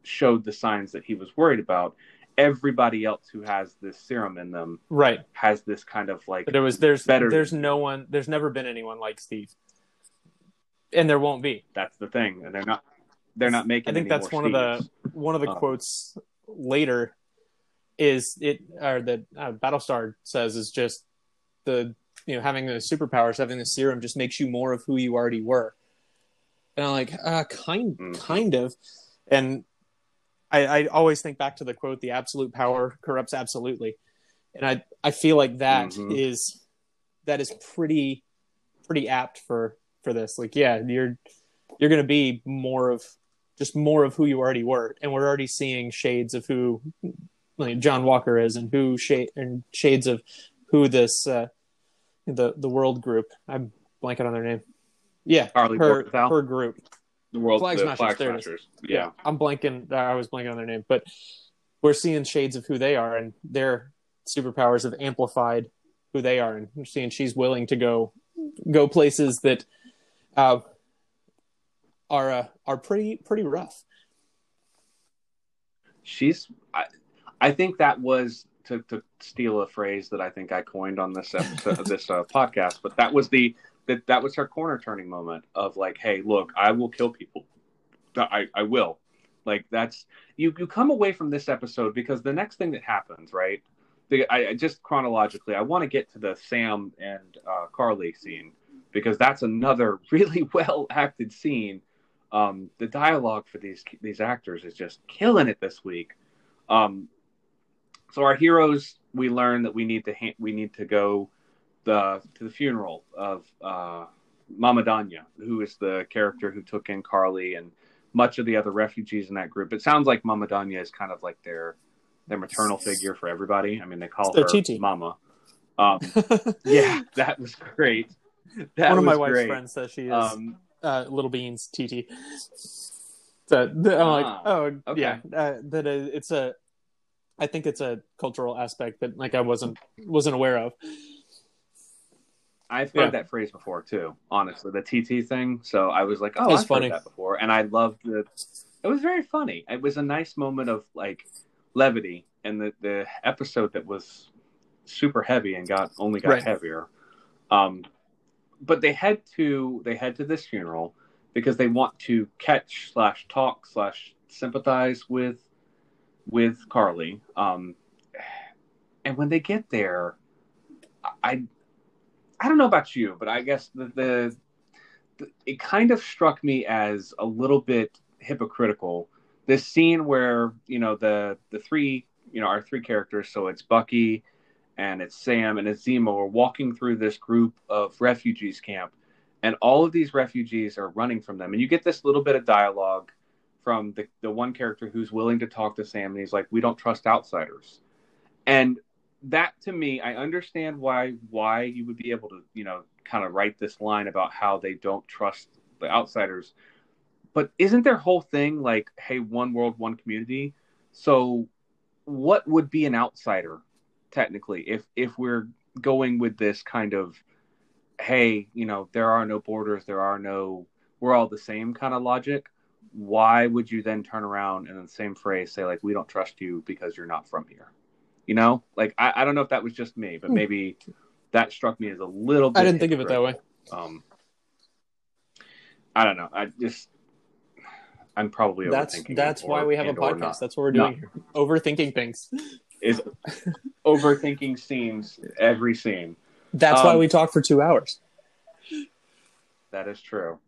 showed the signs that he was worried about. Everybody else who has this serum in them right. has this kind of like But there was there's better. there's no one there's never been anyone like Steve. And there won't be. that's the thing, and they're not they're not making. I think that's one of the one of the Um, quotes later is it or that uh, Battlestar says is just the you know having the superpowers having the serum just makes you more of who you already were. And I'm like uh, kind Mhm. kind of, and I, I always think back to the quote: "The absolute power corrupts absolutely," and I I feel like that is Mhm. that is pretty pretty apt for for this. Like, yeah, you're you're going to be more of just more of who you already were, and we're already seeing shades of who like John Walker is, and who shade and shades of who this uh, the the world group. I'm blanking on their name. Yeah, Harley her Borthal? her group. The world Flag Smashers, flag there it is. smashers. Yeah. I'm blanking. I was blanking on their name, but we're seeing shades of who they are, and their superpowers have amplified who they are, and we're seeing she's willing to go go places that uh, are uh, are pretty pretty rough. she's I, I think that was to, to steal a phrase that I think I coined on this episode this uh, podcast, but that was the that that was her corner turning moment of like, hey, look, I will kill people. I, I will. Like that's you you come away from this episode because the next thing that happens, right? The, I, just chronologically, I want to get to the Sam and uh, Karli scene because that's another really well acted scene. Um, the dialogue for these these actors is just killing it this week. Um, so our heroes, we learn that we need to ha- we need to go the to the funeral of uh, Mama Donya, who is the character who took in Karli and much of the other refugees in that group. It sounds like Mama Donya is kind of like their their maternal figure for everybody. I mean, they call her TT. Mama. Um, yeah, that was great. That One of my was wife's great. friends says she is Um, uh, Little Beans TT. So I'm like, Ah, oh okay. yeah, uh, that uh, it's a. I think it's a cultural aspect that like I wasn't wasn't aware of. I've heard Yeah. that phrase before too. Honestly, the TT thing. So I was like, oh, I've funny. heard that before, and I loved the. It was very funny. It was a nice moment of like levity, and the the episode that was super heavy and got only got Right. heavier Um, but they head to they head to this funeral because they want to catch slash talk slash sympathize with with Karli. Um, and when they get there, I I don't know about you, but I guess the, the, the it kind of struck me as a little bit hypocritical. This scene where you know the the three you know our three characters, so it's Bucky and it's Sam and it's Zemo are walking through this group of refugees camp, and all of these refugees are running from them, and you get this little bit of dialogue from the, the one character who's willing to talk to Sam, and he's like, "We don't trust outsiders," and that to me, I understand why why you would be able to you know kind of write this line about how they don't trust the outsiders, but isn't their whole thing like, "Hey, one world, one community"? So, what would be an outsider technically if if we're going with this kind of hey you know there are no borders there are no we're all the same kind of logic? Why would you then turn around and in the same phrase say like we don't trust you because you're not from here you know like i, I don't know if that was just me but maybe that struck me as a little bit I didn't think of it that way. um i don't know i just i'm probably That's that's why we have a podcast. That's what we're doing here. Overthinking things. is overthinking scenes every scene That's why Um, we talk for two hours. That is true.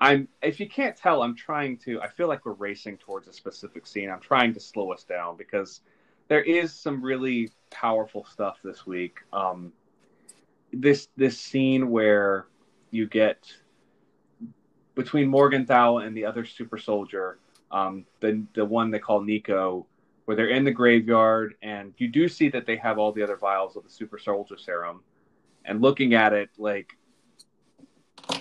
I'm if you can't tell, I'm trying to I feel like we're racing towards a specific scene. I'm trying to slow us down because there is some really powerful stuff this week. Um this this scene where you get between Morgenthau and the other super soldier, um, the the one they call Nico, where they're in the graveyard and you do see that they have all the other vials of the super soldier serum. And looking at it, like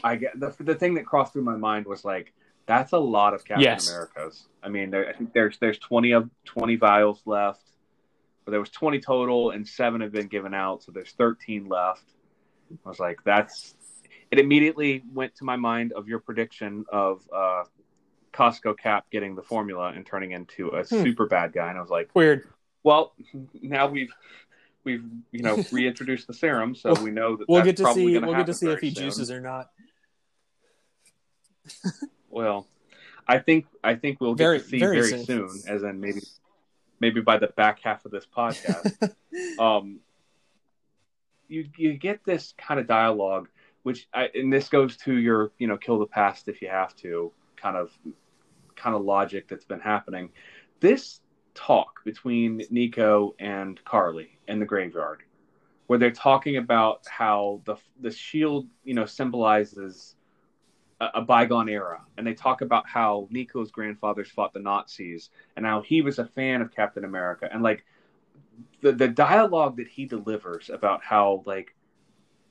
I get the the thing that crossed through my mind was like that's a lot of Captain Yes. Americas. I mean, there, I think there's there's twenty of twenty vials left. But there was twenty total, and seven have been given out, so there's thirteen left. I was like, that's. It immediately went to my mind of your prediction of uh, Costco Cap getting the formula and turning into a Hmm. super bad guy, and I was like, Weird. well, now we've we've you know reintroduced the serum, so We'll- know that We'll that's get to probably see. We'll get to see if he soon. juices or not. Well, I think I think we'll get Very- to see very very, soon. soon. as in maybe maybe by the back half of this podcast. um, you you get this kind of dialogue, which I, and this goes to your you know kill the past if you have to kind of kind of logic that's been happening. This talk between Nico and Karli in the graveyard, where they're talking about how the the shield you know symbolizes a, bygone era, and they talk about how Nico's grandfathers fought the Nazis, and how he was a fan of Captain America, and like the the dialogue that he delivers about how like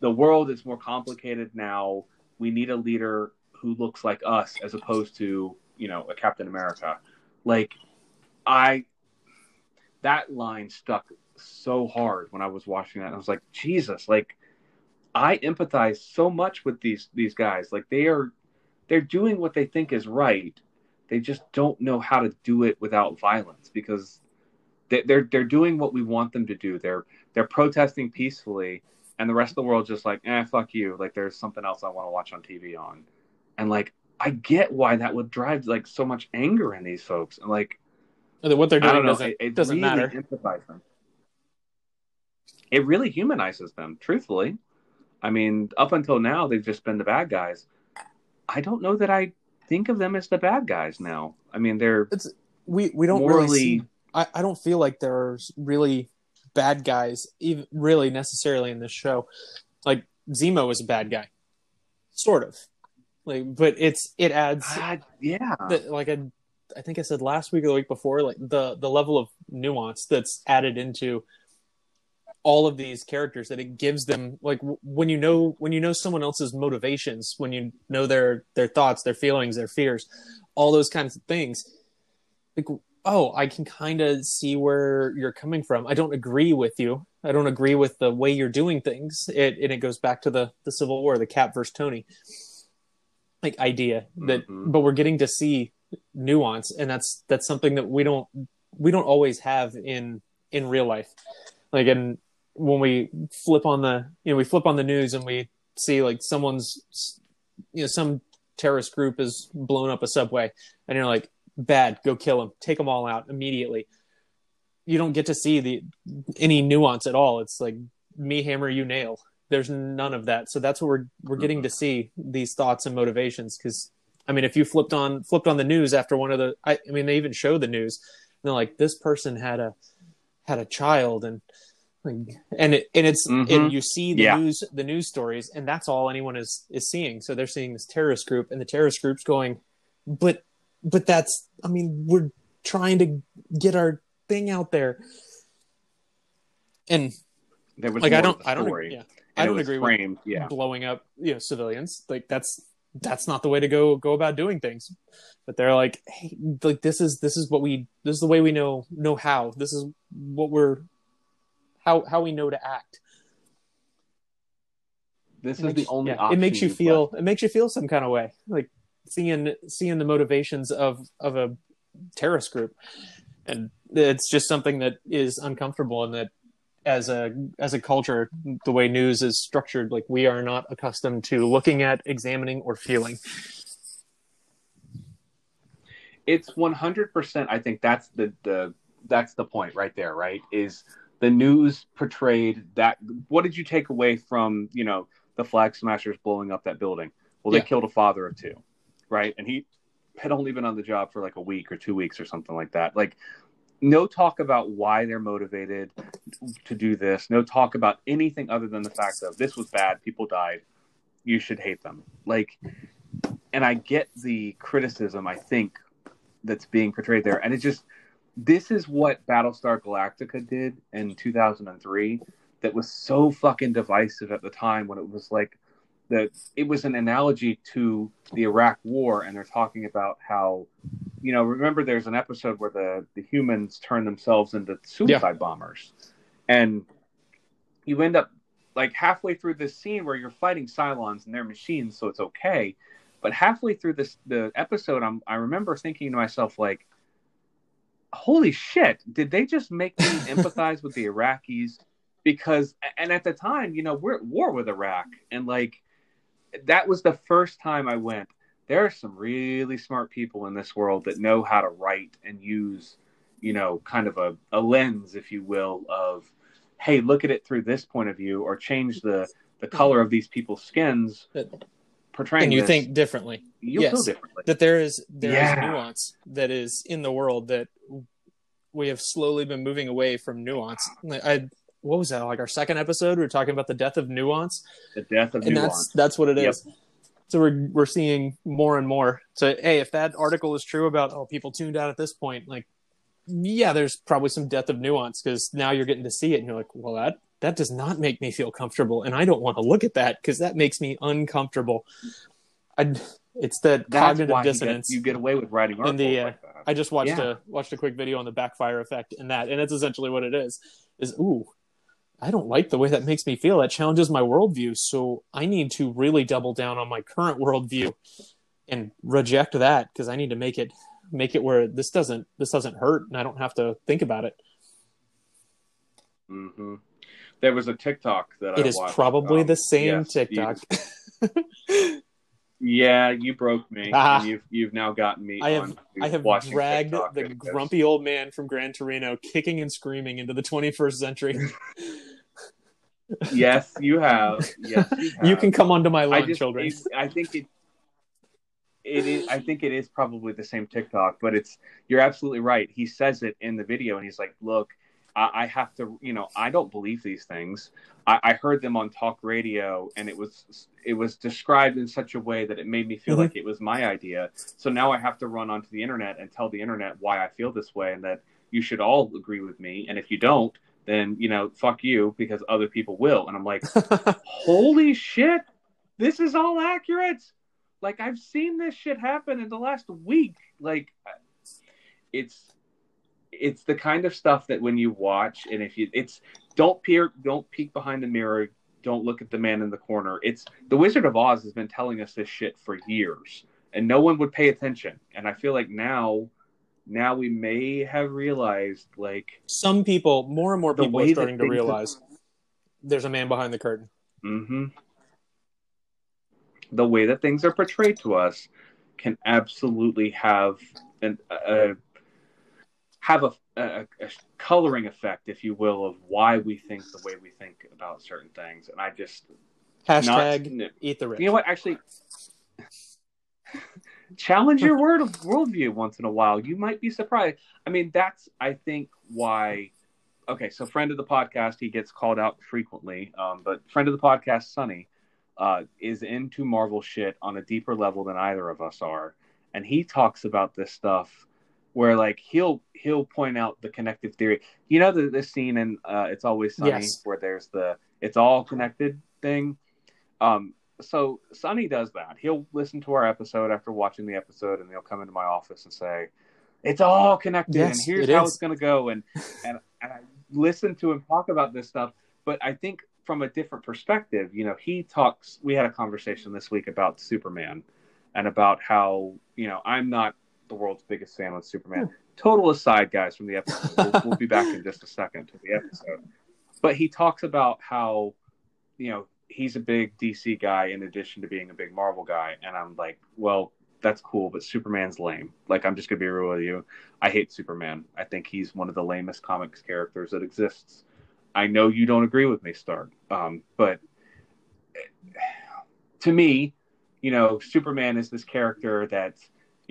the world is more complicated now. We need a leader who looks like us as opposed to you know a Captain America. Like I that line stuck so hard when I was watching that. I was like, Jesus, like I empathize so much with these these guys. Like they are they're doing what they think is right. They just don't know how to do it without violence because they- they're they're doing what we want them to do. They're they're protesting peacefully, and the rest of the world just like, eh, fuck you. Like there's something else I want to watch on TV on, and like I get why that would drive like so much anger in these folks. And like What they're doing know, doesn't it, it doesn't really matter. It really humanizes them, truthfully. I mean, up until now, they've just been the bad guys. I don't know that I think of them as the bad guys now. I mean, they're it's we we don't morally. really see, I, I don't feel like there's really bad guys even really necessarily in this show like zemo is a bad guy sort of like but it's it adds Ah, yeah the, like I, I think i said last week or the week before like the the level of nuance that's added into all of these characters that it gives them like w- when you know when you know someone else's motivations when you know their their thoughts their feelings their fears all those kinds of things like oh i can kind of see where you're coming from. I don't agree with you. I don't agree with the way you're doing things. It and it goes back to the the civil war the cap versus tony like idea that mm-hmm. but we're getting to see nuance and that's that's something that we don't we don't always have in in real life. Like and when we flip on the you know we flip on the news and we see like someone's you know some terrorist group has blown up a subway and you're like bad go kill them take them all out immediately. You don't get to see the any nuance at all. It's like me hammer you nail. There's none of that. So that's what we're we're getting to see these thoughts and motivations because i mean if you flipped on flipped on the news after one of the I, I mean they even show the news and they're like this person had a had a child and and it, and it's Mhm. and you see the Yeah. news the news stories and that's all anyone is is seeing so they're seeing this terrorist group and the terrorist group's going but but that's i mean we're trying to get our thing out there and There was like i don't i don't story, yeah i don't agree framed, with yeah. blowing up you know civilians like that's that's not the way to go go about doing things but they're like hey like this is this is what we this is the way we know know how this is what we're how how we know to act. This It is makes- the only yeah, option. it makes you feel it makes you feel some kind of way like seeing seeing the motivations of of a terrorist group. And it's just something that is uncomfortable and that as a as a culture the way news is structured like we are not accustomed to looking at examining or feeling. It's 100% i think that's the the that's the point right there right is the news portrayed that what did you take away from you know the flag smashers blowing up that building? Well they Yeah. killed a father of two right? And he had only been on the job for like a week or two weeks or something like that. Like no talk about why they're motivated to do this. No talk about anything other than the fact of this was bad people died you should hate them. Like and i get the criticism i think that's being portrayed there. And it just this is what battlestar galactica did in 2003 that was so fucking divisive at the time when it was like that it was an analogy to the iraq war and they're talking about how you know remember there's an episode where the the humans turn themselves into suicide bombers and you end up like halfway through this scene where you're fighting Cylons and they're machines, so it's okay. But halfway through this the episode, I'm, I remember thinking to myself like, "Holy shit! Did they just make me empathize with the Iraqis?" Because and at the time, you know, we're at war with Iraq, and like that was the first time I went. There are some really smart people in this world that know how to write and use, you know, kind of a, a lens, if you will, of hey, look at it through this point of view, or change the the color of these people's skins, portraying. and you this. think differently You'll yes feel differently. that there is there is Yeah. nuance that is in the world that we have slowly been moving away from nuance i what was that like our second episode we were talking about the death of nuance the death of and nuance. that's that's what it is Yep. so we're we're seeing more and more so hey if that article is true about oh people tuned out at this point like yeah there's probably some death of nuance because now you're getting to see it and you're like well that that does not make me feel comfortable and i don't want to look at that because that makes me uncomfortable i it's that That's cognitive why you get- dissonance You get, away with writing articles the uh, like. I just watched Yeah. a watched a quick video on the backfire effect and that, and it's essentially what it is. Is ooh, I don't like the way that makes me feel. That challenges my worldview, so I need to really double down on my current worldview and reject that because I need to make it make it where this doesn't this doesn't hurt and I don't have to think about it. hmm There was a TikTok that It I is watched, probably um, the same yes, you- TikTok. yeah, you broke me. Ah. and you've you've now gotten me. I have on I have dragged TikTok the grumpy old man from Gran Torino kicking and screaming into the 21st century. Yes, you have. Yes, you have. you can come onto my I just, children. it's- I think it. It is. I think it is probably the same TikTok, but it's. You're absolutely right. He says it in the video, and he's like, "Look, I, I have to. You know, I don't believe these things. I, I heard them on talk radio, and it was it was described in such a way that it made me feel Mhm. like it was my idea. So now I have to run onto the internet and tell the internet why I feel this way, and that you should all agree with me. And if you don't, then you know, fuck you, because other people will. And I'm like, holy shit, this is all accurate. Like I've seen this shit happen in the last week. Like it's it's the kind of stuff that when you watch and if you it's don't peer don't peek behind the mirror, don't look at the man in the corner. It's the Wizard of Oz has been telling us this shit for years and no one would pay attention. And I feel like now now we may have realized like Some people, more and more people are starting to realize there's a man behind the curtain. hmm The way that things are portrayed to us can absolutely have an a, have a, a, a coloring effect, if you will, of why we think the way we think about certain things. And I just Hashtag not- eat the rich. you know what? Actually, challenge your word worldview once in a while. You might be surprised. I mean, that's I think why. Okay, so friend of the podcast, he gets called out frequently, um, but friend of the podcast, Sonny, uh, is into Marvel shit on a deeper level than either of us are, and he talks about this stuff where like he'll he'll point out the connective theory. You know the the scene in uh, It's Always Sunny Yes. where there's the it's all connected thing. Um, so Sonny does that. He'll listen to our episode after watching the episode, and he'll come into my office and say, "It's all connected, Yes, and here's it how is. it's going to go." And and and I listen to him talk about this stuff, but I think from a different perspective. You know, he talks. We had a conversation this week about Superman, and about how you know I'm not the world's biggest fan of Superman. Total aside, guys, from the episode. We'll, we'll be back in just a second to the episode. But he talks about how you know he's a big DC guy in addition to being a big Marvel guy, and I'm like, well, that's cool, but Superman's lame. Like, I'm just gonna be real with you. I hate Superman. I think he's one of the lamest comics characters that exists. I know you don't agree with me, Stark, um, but to me, you know, Superman is this character that,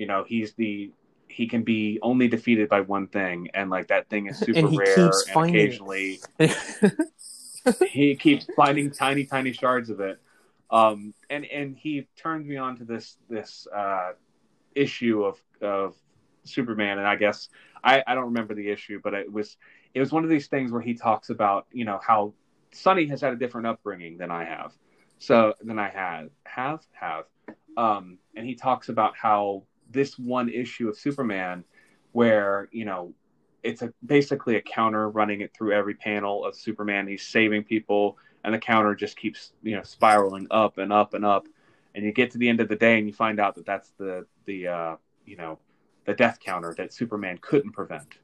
you know, he's the he can be only defeated by one thing, and like that thing is super And he rare, keeps and finding occasionally he keeps finding tiny, tiny shards of it. Um, and and he turns me on to this this uh, issue of of Superman, and I guess I, I don't remember the issue, but it was it was one of these things where he talks about you know how Sonny has had a different upbringing than I have, so than I had have have, um, and he talks about how this one issue of Superman, where you know it's a basically a counter running it through every panel of Superman. He's saving people, and the counter just keeps you know spiraling up and up and up, and you get to the end of the day and you find out that that's the the uh, you know the death counter that Superman couldn't prevent,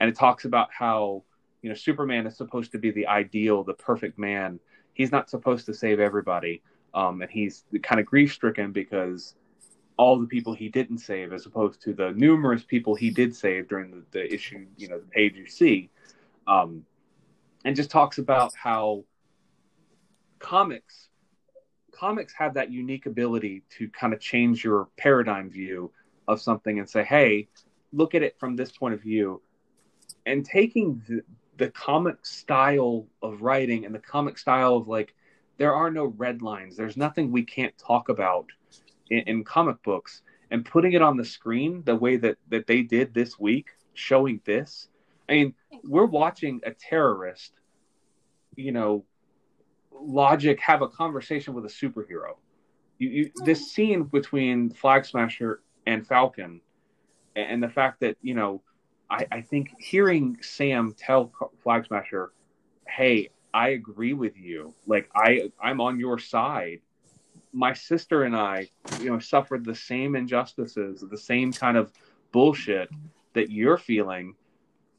and it talks about how you know Superman is supposed to be the ideal, the perfect man. He's not supposed to save everybody, um, and he's kind of grief stricken because all the people he didn't save as opposed to the numerous people he did save during the, the issue you know the page you see um, and just talks about how comics comics have that unique ability to kind of change your paradigm view of something and say hey look at it from this point of view. And taking the, the comic style of writing and the comic style of like there are no red lines. There's nothing we can't talk about in, in comic books and putting it on the screen the way that that they did this week showing this. I mean we're watching a terrorist you know logic have a conversation with a superhero. You, you this hmm. scene between flag smasher and falcon and, and the fact that you know I, I think hearing sam tell flag smasher hey i agree with you. Like i i'm on your side my sister and I, you know, suffered the same injustices, the same kind of bullshit that you're feeling,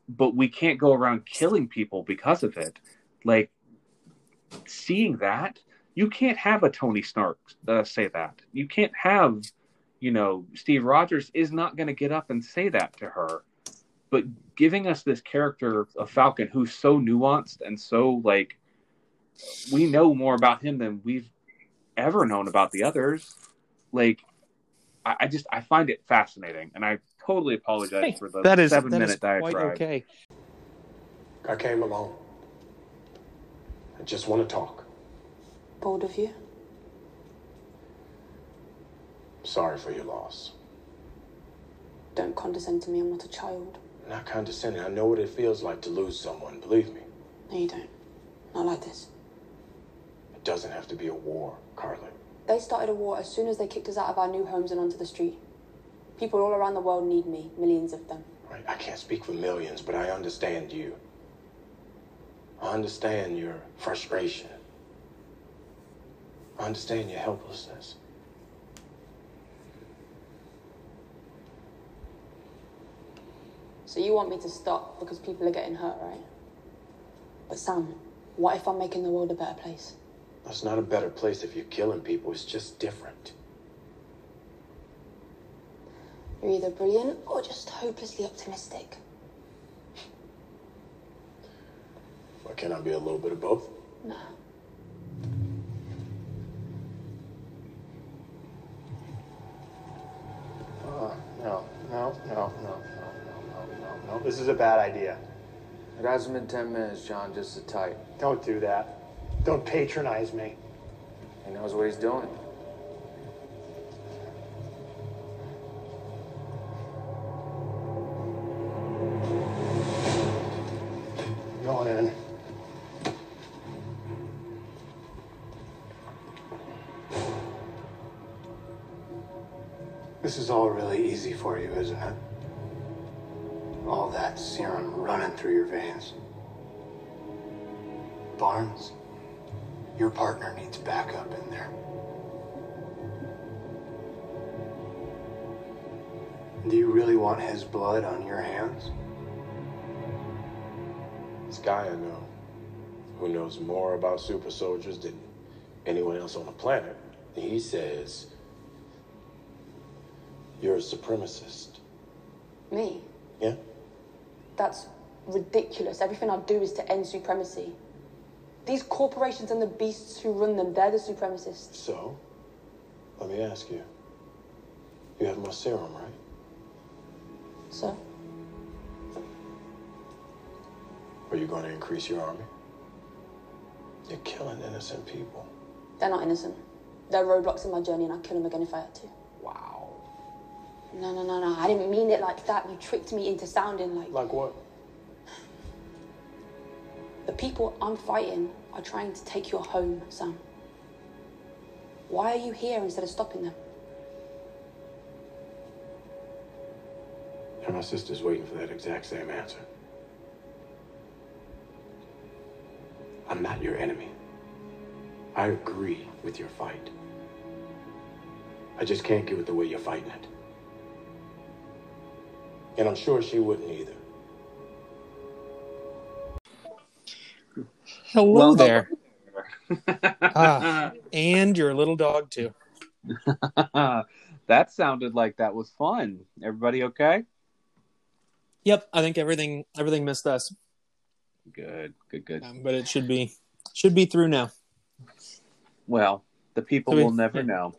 but we can't go around killing people because of it. Like seeing that, you can't have a Tony Stark uh, say that. You can't have, you know, Steve Rogers is not going to get up and say that to her. But giving us this character of Falcon who's so nuanced and so like we know more about him than we've ever known about the others. Like, I, I just I find it fascinating, and I totally apologize Hey, for the that is seven that minute is quite diatribe. okay. I came alone. I just want to talk. Bold of you. Sorry for your loss. Don't condescend to me. I'm not a child. Not condescending. I know what it feels like to lose someone. Believe me. No, you don't. Not like this. It doesn't have to be a war, Karli. They started a war as soon as they kicked us out of our new homes and onto the street. People all around the world need me, millions of them. Right? I can't speak for millions, but I understand you. I understand your frustration. I understand your helplessness. So you want me to stop because people are getting hurt, right? But Sam, What if I'm making the world a better place? It's not a better place if you're killing people. It's just different. You're either brilliant or just hopelessly optimistic. Why can't I be a little bit of both? No. Uh, no, no, no, no, no, no, no, no, no. This is a bad idea. It hasn't been 10 minutes, John, just a tight. Don't do that. Don't patronize me. He knows what he's doing. Going in. This is all really easy for you, isn't it? All that serum running through your veins. Barnes, your partner needs backup in there. Do you really want his blood on your hands? This guy I know, who knows more about super soldiers than anyone else on the planet, he says you're a supremacist. Me? Yeah? That's ridiculous. Everything I do is to end supremacy. These corporations and the beasts who run them, they're the supremacists. So, let me ask you. You have my serum, right? So? Are you going to increase your army? You're killing innocent people. They're not innocent. They're roadblocks in my journey and I'd kill them again if I had to. Wow. No, no, no, no. I didn't mean it like that. You tricked me into sounding like. Like what? The people I'm fighting are trying to take your home, Sam. Why are you here instead of stopping them? And my sister's waiting for that exact same answer. I'm not your enemy. I agree with your fight. I just can't get with the way you're fighting it. And I'm sure she wouldn't either. Hello Well, there. ah, and your little dog too. that sounded like that was fun. Everybody okay? Yep, I think everything everything missed us, Good, good, good. um, but it should be should be through now. Well, the people So we- will never know.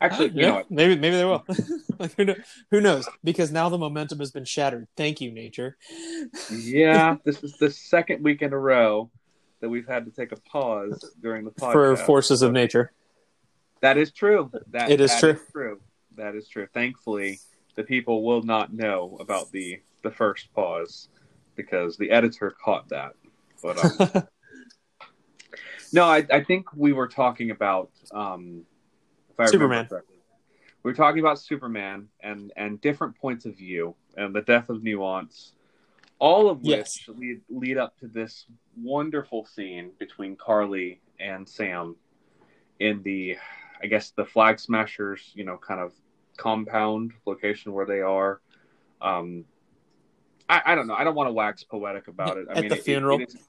Actually, you yeah, know what? maybe maybe they will. like, who, know, who knows? Because now the momentum has been shattered. Thank you, nature. Yeah, this is the second week in a row that we've had to take a pause during the podcast. For forces of nature. That is true. That It is that true. true. That is true. Thankfully, the people will not know about the the first pause because the editor caught that. But um, no, I, I think we were talking about um, if I Superman. We are talking about Superman and and different points of view and the death of nuance, all of which Yes. lead lead up to this wonderful scene between Karli and Sam in the I guess the flag smashers, you know, kind of compound location where they are. Um, I, I don't know. I don't want to wax poetic about it. I At mean, the it- it- funeral? it, is-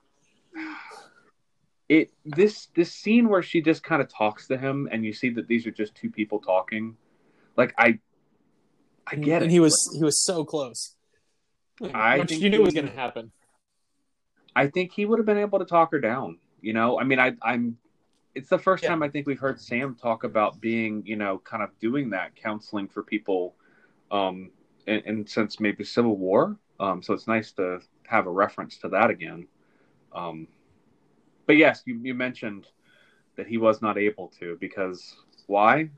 it this this scene where she just kind of talks to him, and you see that these are just two people talking. Like I, I get and it. he was he was so close. I Which think you knew was going to happen. I think he would have been able to talk her down. You know, I mean, I, I'm. It's the first Yeah. time I think we've heard Sam talk about being, you know, kind of doing that counseling for people, um, and, and since maybe Civil War. Um, so it's nice to have a reference to that again. Um, but yes, you, you mentioned that he was not able to because why?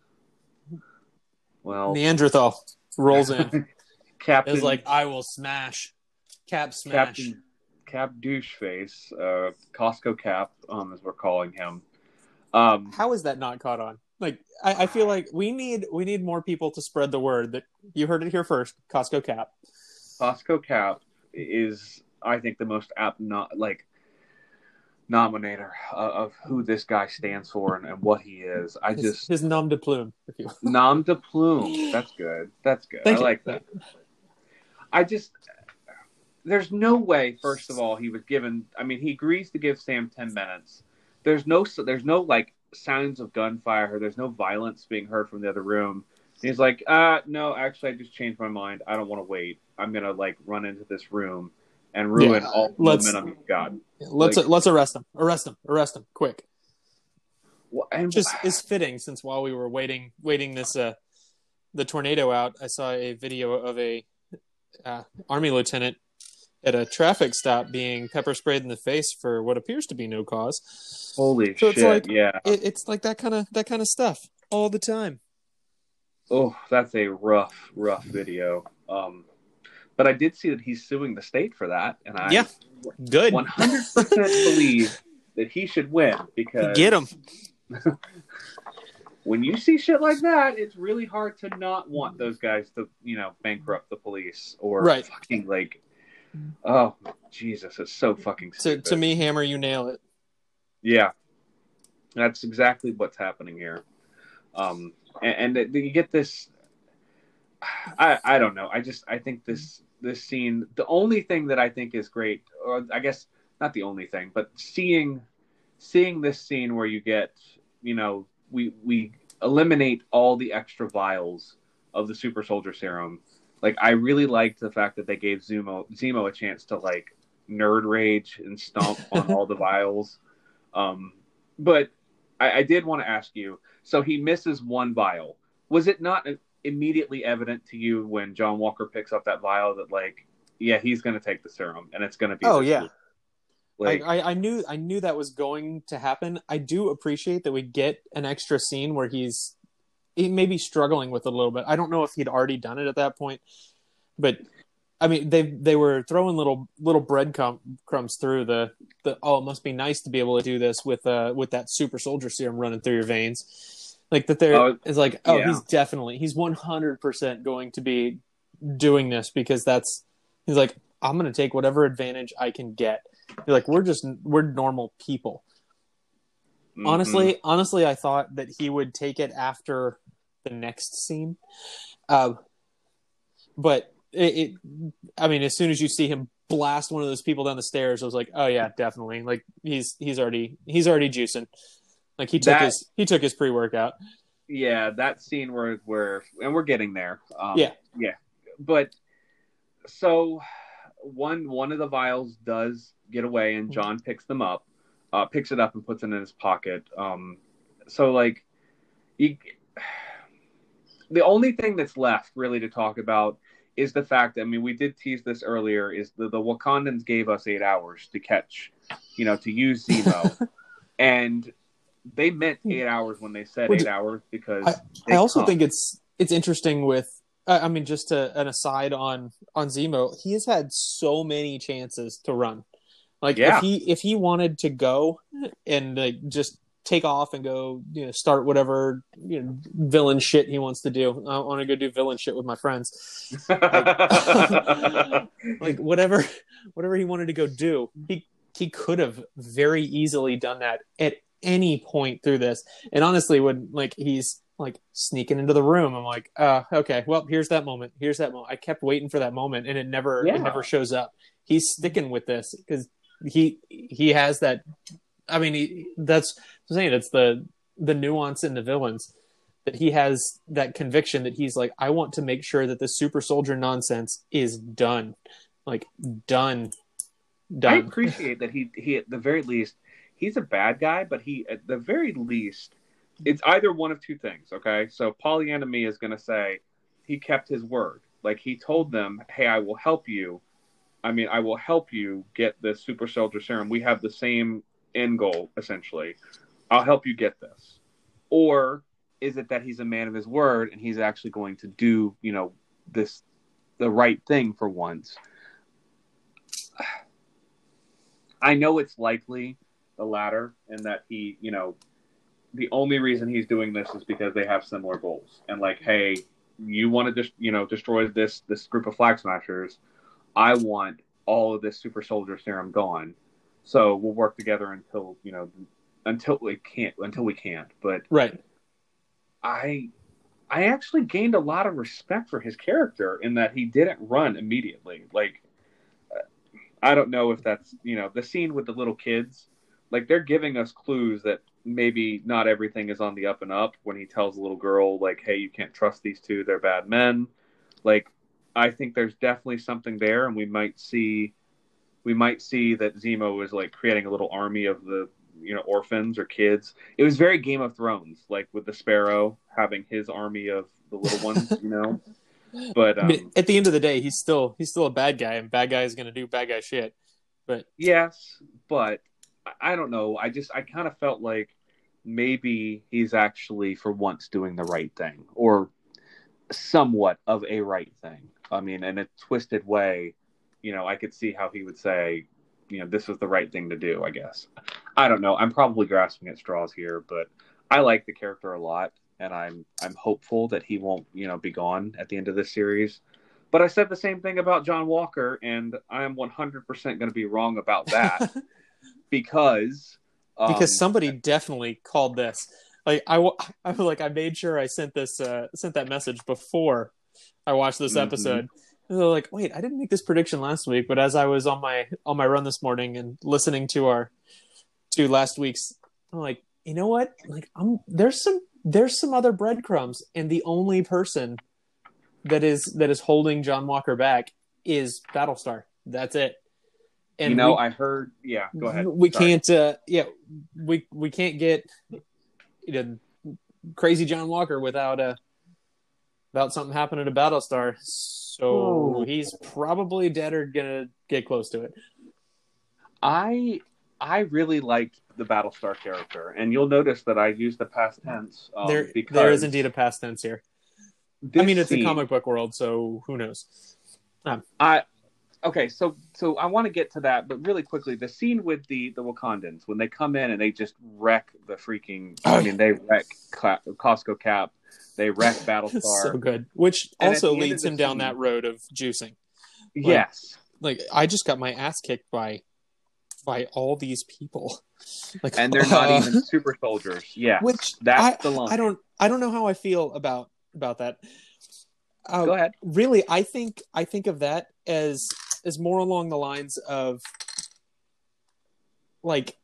Well, Neanderthal rolls in. Captain Is like I will smash, cap smash. Captain Cap Doucheface, uh, Costco Cap, um, as we're calling him. Um, How is that not caught on? Like I, I feel like we need we need more people to spread the word that you heard it here first. Costco cap. Costco Cap is, I think, the most apt not like nominator of, of who this guy stands for and, and what he is. I His, just his nom de plume. Nom de plume. That's good. That's good. Thank I you. like that. I just there's no way. First of all, he was given. I mean, he agrees to give Sam ten minutes. There's no. There's no like sounds of gunfire. There's no violence being heard from the other room. And he's like, uh, no, actually, I just changed my mind. I don't want to wait. I'm gonna like run into this room and ruin Yeah, all the let's- momentum you've got. Let's Like- let's arrest him. Arrest him. Arrest him. Quick. Well, and Just is fitting since while we were waiting waiting this uh the tornado out, I saw a video of a uh, army lieutenant at a traffic stop being pepper sprayed in the face for what appears to be no cause. holy So shit! it's like yeah. it, it's like that kind of that kind of stuff all the time. Oh, that's a rough, rough video. Um, but I did see that he's suing the state for that, and I Yeah. Good. 100% believe that he should win because Get him. when you see shit like that, it's really hard to not want those guys to, you know, bankrupt the police or Right. fucking like, oh Jesus, it's so fucking To to me, Hammer, you nail it. Yeah, that's exactly what's happening here. Um, and, and you get this. I I don't know. I just I think this this scene. The only thing that I think is great, or I guess not the only thing, but seeing seeing this scene where you get you know we we eliminate all the extra vials of the super soldier serum. Like I really liked the fact that they gave Zemo Zemo a chance to like nerd rage and stomp on all the vials. Um, but I, I did want to ask you. So he misses one vial. Was it not immediately evident to you when John Walker picks up that vial that like, yeah, he's going to take the serum and it's going to be. Oh yeah. Like, I, I, I knew I knew that was going to happen. I do appreciate that we get an extra scene where he's he may be struggling with it a little bit. I don't know if he'd already done it at that point, but I mean they they were throwing little little bread crumb, crumbs through the the oh it must be nice to be able to do this with uh with that super soldier serum running through your veins. Like that there Oh, is like oh yeah. he's definitely he's 100% going to be doing this because that's he's like I'm going to take whatever advantage I can get. You're like we're just we're normal people. mhm. Honestly, honestly, I thought that he would take it after the next scene. Uh, but it, it, I mean, as soon as you see him blast one of those people down the stairs, I was like, oh yeah, definitely. Like he's he's already he's already juicing. Like he took That- his he took his pre workout. yeah, that scene where where and we're getting there. Um, Yeah. yeah. But so one one of the vials does get away, and John picks them up, uh, picks it up and puts it in his pocket. Um, so like, you, the only thing that's left really to talk about is the fact. I mean, we did tease this earlier. Is the the Wakandans gave us eight hours to catch, you know, to use Zemo, and they meant hmm. eight hours when they said Which- eight hours because I, I also come. think it's it's interesting with. I mean, just to, an aside on on Zemo, he has had so many chances to run. Like Yeah. if he if he wanted to go and like just take off and go, you know, start whatever you know villain shit he wants to do. I want to go do villain shit with my friends. like whatever whatever he wanted to go do he he could have very easily done that at any point through this. And honestly when like he's like sneaking into the room i'm like uh okay well here's that moment. Here's that moment i kept waiting for that moment and it never Yeah. it never shows up. He's sticking with this because he he has that i mean he, that's I'm saying it's the the nuance in the villains that he has that conviction that he's like, I want to make sure that the super soldier nonsense is done, like done, Done. I appreciate that he he at the very least he's a bad guy, but he at the very least it's either one of two things. Okay, so Pollyanna me is going to say he kept his word. Like he told them, "Hey, I will help you. I mean, I will help you get the super soldier serum. We have the same end goal essentially. I'll help you get this." Or is it that he's a man of his word and he's actually going to do, you know, this the right thing for once? I know it's likely the latter, and that he, you know, the only reason he's doing this is because they have similar goals. And like, hey, you want to just, you know, destroy this this group of flag smashers. I want all of this super soldier serum gone. So we'll work together until you know, until we can't, until we can't. But right. I I actually gained a lot of respect for his character in that he didn't run immediately. Like uh, I don't know if that's you know the scene with the little kids, like they're giving us clues that maybe not everything is on the up and up when he tells the little girl like, "Hey, you can't trust these two; they're bad men." Like, I think there's definitely something there, and we might see, we might see that Zemo is like creating a little army of the you know orphans or kids. It was very Game of Thrones, like with the Sparrow having his army of the little ones, you know. But I um, mean, at the end of the day, he's still he's still a bad guy, and bad guy is going to do bad guy shit. But Yes, but I- don't know. I just I kind of felt like maybe he's actually for once doing the right thing or somewhat of a right thing. I mean, in a twisted way, you know, I could see how he would say, you know, this was the right thing to do, I guess. I don't know. I'm probably grasping at straws here, but I like the character a lot and I'm I'm hopeful that he won't, you know, be gone at the end of this series. But I said the same thing about John Walker and I am 100% going to be wrong about that because um, because somebody definitely called this. Like I, I was like I made sure I sent this uh, sent that message before I watched this Mhm. episode. And they're like, wait, I didn't make this prediction last week, but as I was on my on my run this morning and listening to our to last week's, I'm like, you know what? Like, I'm there's some there's some other breadcrumbs, and the only person that is that is holding John Walker back is Battlestar. That's it. You know, we- I heard yeah, go ahead. we Sorry. can't uh yeah we we can't get you know crazy john walker without uh without something happening to battlestar so Oh. he's probably dead or gonna get close to it I I really liked the Battlestar character, and you'll notice that I use the past tense. Um, there there is indeed a past tense here i mean it's scene- a comic book world so who knows um, I okay, so so I want to get to that, but really quickly, the scene with the the Wakandans when they come in and they just wreck the freaking. I mean, they wreck Ca- Costco Cap, they wreck Battlestar. so good which And also leads him the down that road of juicing Like- Yes, like i just got my ass kicked by by all these people like and they're not uh, even super soldiers. Yeah, which that's I, the line. I don't I don't know how I feel about about that. Uh, Go ahead. Really, I think I think of that as as more along the lines of like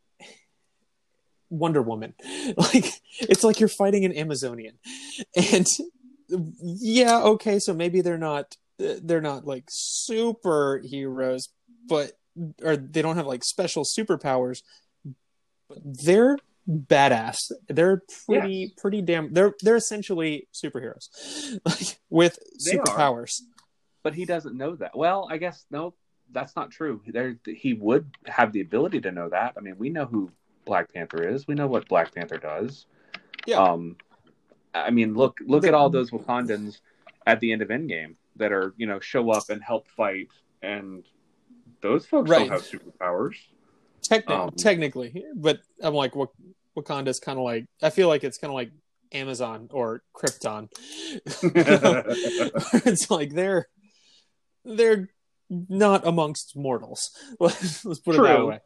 Wonder Woman. Like it's like you're fighting an Amazonian, and yeah, okay, so maybe they're not they're not like superheroes, but or they don't have like special superpowers, but they're badass. They're pretty pretty damn. They're they're essentially superheroes, like with They are. But he doesn't know that. Well, I guess no, that's not true. There, he would have the ability to know that. I mean, we know who Black Panther is. We know what Black Panther does. Yeah. Um, I mean, look, look at all those Wakandans at the end of Endgame that are, you know, show up and help fight, and those folks Right. don't have superpowers. Um, technically, but I'm like Wak- Wakanda's kind of like I feel like it's kind of like Amazon or Krypton. it's like they're they're not amongst mortals. Let's, put it that way.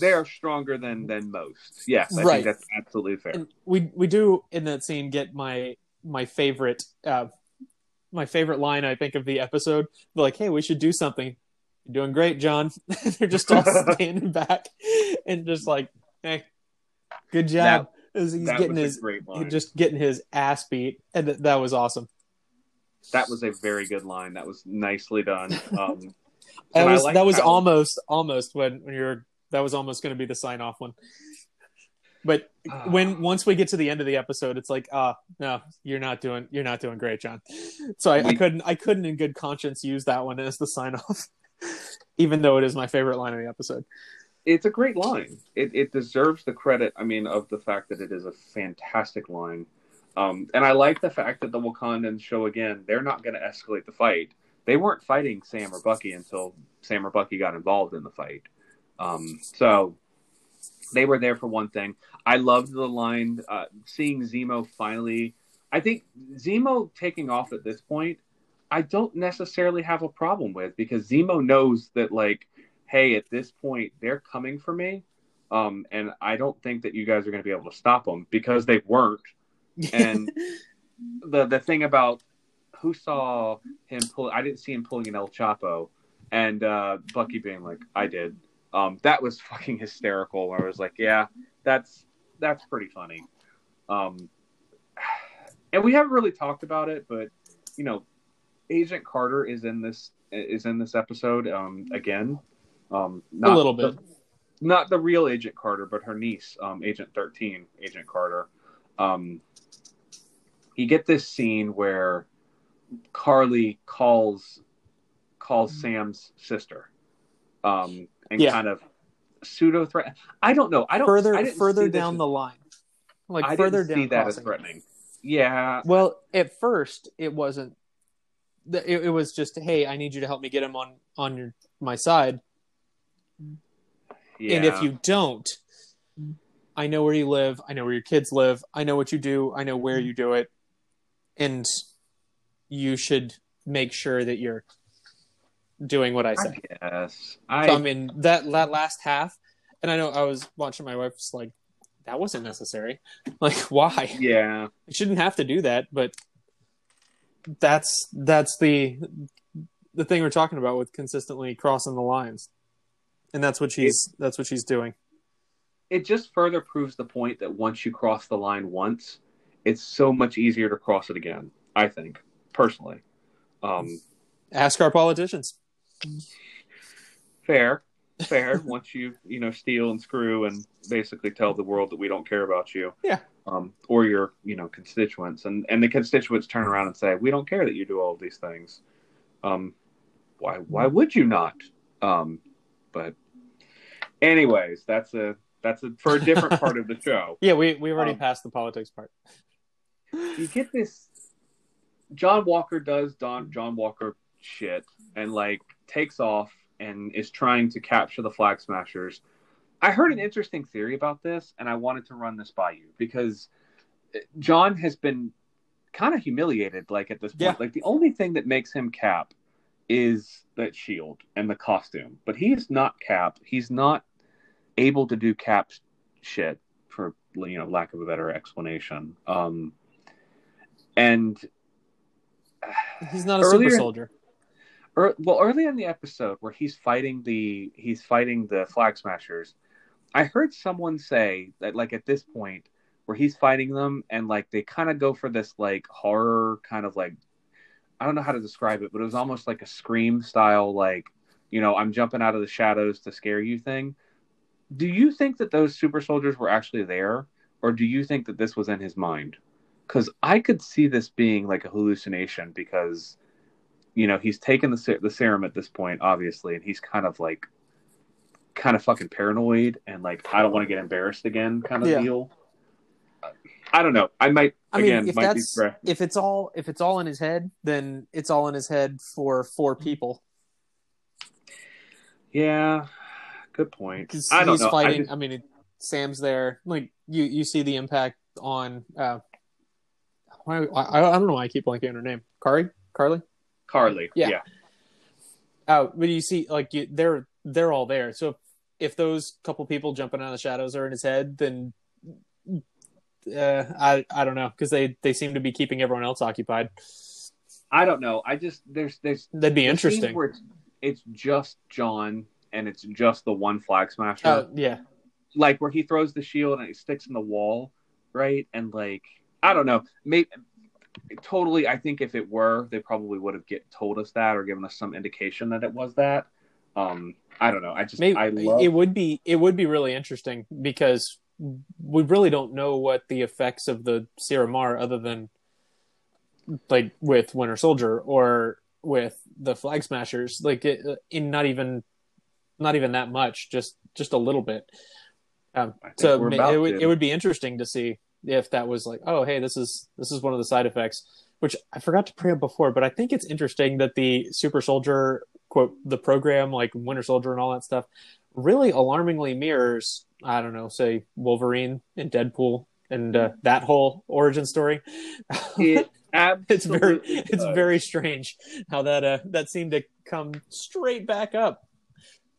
They are stronger than than most. Yes, I Right. think that's absolutely fair. And we we do in that scene get my my favorite uh my favorite line I think of the episode. They're like, "Hey, we should do something." You're doing great, John. They're just all standing back and just like, "Hey, good job." As he's that getting his just getting his ass beat, and th- that was awesome. That was a very good line. That was nicely done. Um, That was that was how- almost almost when when you're that was almost going to be the sign off one. But Ah. when once we get to the end of the episode, it's like, ah, no, you're not doing you're not doing great, John. So I, I couldn't I couldn't in good conscience use that one as the sign off, even though it is my favorite line of the episode. it's a great line. It, it deserves the credit. I mean, of the fact that it is a fantastic line. Um, and I like the fact that the Wakandans show again they're not going to escalate the fight. They weren't fighting Sam or Bucky until Sam or Bucky got involved in the fight. Um, so they were there for one thing. I loved the line uh, seeing Zemo finally. I think Zemo taking off at this point, I don't necessarily have a problem with because Zemo knows that like hey, at this point, they're coming for me. Um, and I don't think that you guys are going to be able to stop them because they weren't. And the the thing about who saw him pull, I didn't see him pulling an El Chapo, and uh, Bucky being like, "I did." Um, that was fucking hysterical. Where I was like, "Yeah, that's that's pretty funny." Um, and we haven't really talked about it, but you know, Agent Carter is in this is in this episode um, again. Um, A little bit. the- not the real Agent Carter, but her niece, um, Agent Thirteen, Agent Carter. Um, you get this scene where Karli calls calls mm-hmm. Sam's sister, um, and Yeah. kind of pseudo threat. I don't know. I don't further I didn't further see this down as- the line, like I further didn't down. see that as threatening. Yeah. Well, at first it wasn't. It, it was just, hey, I need you to help me get him on on your my side, yeah. and if you don't, mm-hmm. I know where you live. I know where your kids live. I know what you do. I know where mm-hmm. you do it, and you should make sure that you're doing what I say. Yes. I, so, I mean that that last half, and I know I was watching my wife's like, that wasn't necessary. Like, why? Yeah. You shouldn't have to do that, but that's that's the the thing we're talking about with consistently crossing the lines, and that's what she's that's what she's doing. it just further proves the point that once you cross the line once, it's so much easier to cross it again. I think personally. Um, Ask our politicians. fair, fair. once you you know steal and screw and basically tell the world that we don't care about you, Yeah. um, or your you know constituents, and and the constituents turn around and say we don't care that you do all of these things. Um, why why would you not? Um, but anyways, that's a that's a for a different part of the show. Yeah, we we already Um, passed the politics part. You get this John Walker does Don John Walker shit and like takes off and is trying to capture the flag smashers. I heard an interesting theory about this and I wanted to run this by you because John has been kind of humiliated like at this point. Yeah. Like the only thing that makes him cap is that shield and the costume. But he is not cap. He's not able to do cap shit for you know lack of a better explanation. Um and He's not a Earlier- super soldier. er, well early in the episode where he's fighting the he's fighting the flag smashers i heard someone say that like at this point where he's fighting them and like they kind of go for this like horror kind of like i don't know how to describe it but it was almost like a scream style like you know i'm jumping out of the shadows to scare you thing do you think that those super soldiers were actually there or do you think that this was in his mind because i could see this being like a hallucination because you know he's taken the the serum at this point obviously and he's kind of like kind of fucking paranoid and like i don't want to get embarrassed again kind of Yeah. deal i don't know i might I mean, again if might be that's if it's all if it's all in his head, then it's all in his head for four people. yeah good point Because he's know fighting. I, just- mean, Sam's there. Like you, you see the impact on. Uh, why, I, I don't know why I keep blanking on her name. Kari, Karli. karli Yeah. yeah Oh, but you see, like you, they're they're all there. So if, if those couple people jumping out of the shadows are in his head, then uh, I I don't know because they they seem to be keeping everyone else occupied. i don't know i just there's there's That'd be interesting. it's, it's just john and it's just the one flag smasher Uh, yeah, like where he throws the shield and it sticks in the wall, right? And like I don't know, maybe totally. I think if it were, they probably would have get told us that or given us some indication that it was that. Um, I don't know. I just maybe I love it would be it would be really interesting because we really don't know what the effects of the serum are other than like with Winter Soldier or with the Flag Smashers. Like it, in not even not even that much, just just a little bit. Um, so we're ma- about it would it would be interesting to see if that was like, oh, hey, this is this is one of the side effects. Which I forgot to bring up before, but I think it's interesting that the Super Soldier quote the program like Winter Soldier and all that stuff really alarmingly mirrors I don't know, say Wolverine and Deadpool and uh, that whole origin story. it. it's very it's does. very strange how that uh that seemed to come straight back up.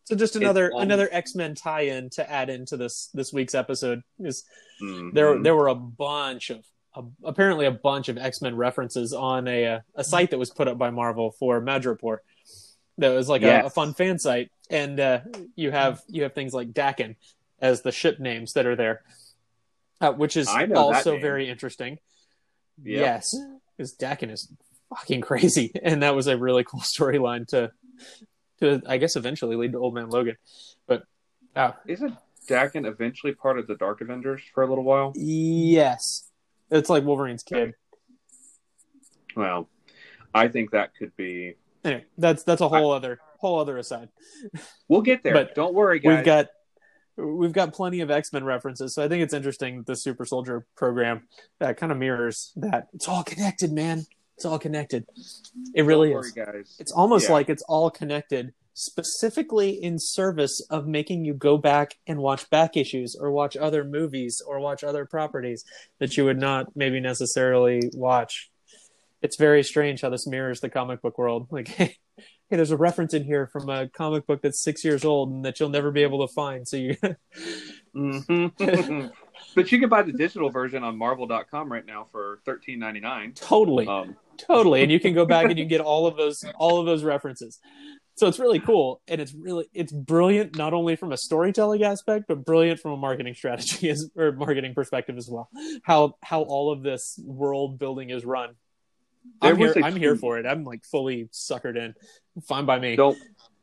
So just another um, another X Men tie-in to add into this this week's episode is Mhm. there there were a bunch of a, apparently a bunch of X Men references on a uh, a site that was put up by Marvel for Madripoor, That was like a, Yes. a fun fan site, and uh, you have you have things like Daken as the ship names that are there, uh, which is I know that also very interesting. Yep. Yes, because Daken is fucking crazy, and that was a really cool storyline to to I guess eventually lead to Old Man Logan. But uh, Isn't Daken eventually part of the Dark Avengers for a little while? yes, it's like Wolverine's kid. Well, I think that could be. Anyway, that's that's a whole other whole other aside. We'll get there. But Don't worry, guys. We've got we've got plenty of X Men references, so I think it's interesting. The Super Soldier program that kind of mirrors that. It's all connected, man. It's all connected. It really Don't is. guys. It's almost Yeah. like it's all connected, specifically in service of making you go back and watch back issues or watch other movies or watch other properties that you would not maybe necessarily watch. It's very strange how this mirrors the comic book world. Like, hey, there's a reference in here from a comic book that's six years old and that you'll never be able to find. So you, Mhm. but you can buy the digital version on Marvel.com right now for thirteen ninety nine. totally, Um, totally, and you can go back and you can get all of those all of those references. So it's really cool, and it's really it's brilliant not only from a storytelling aspect, but brilliant from a marketing strategy as, or marketing perspective as well. How how all of this world building is run. I'm here. I'm here for it. I'm like fully suckered in. Fine by me. don't.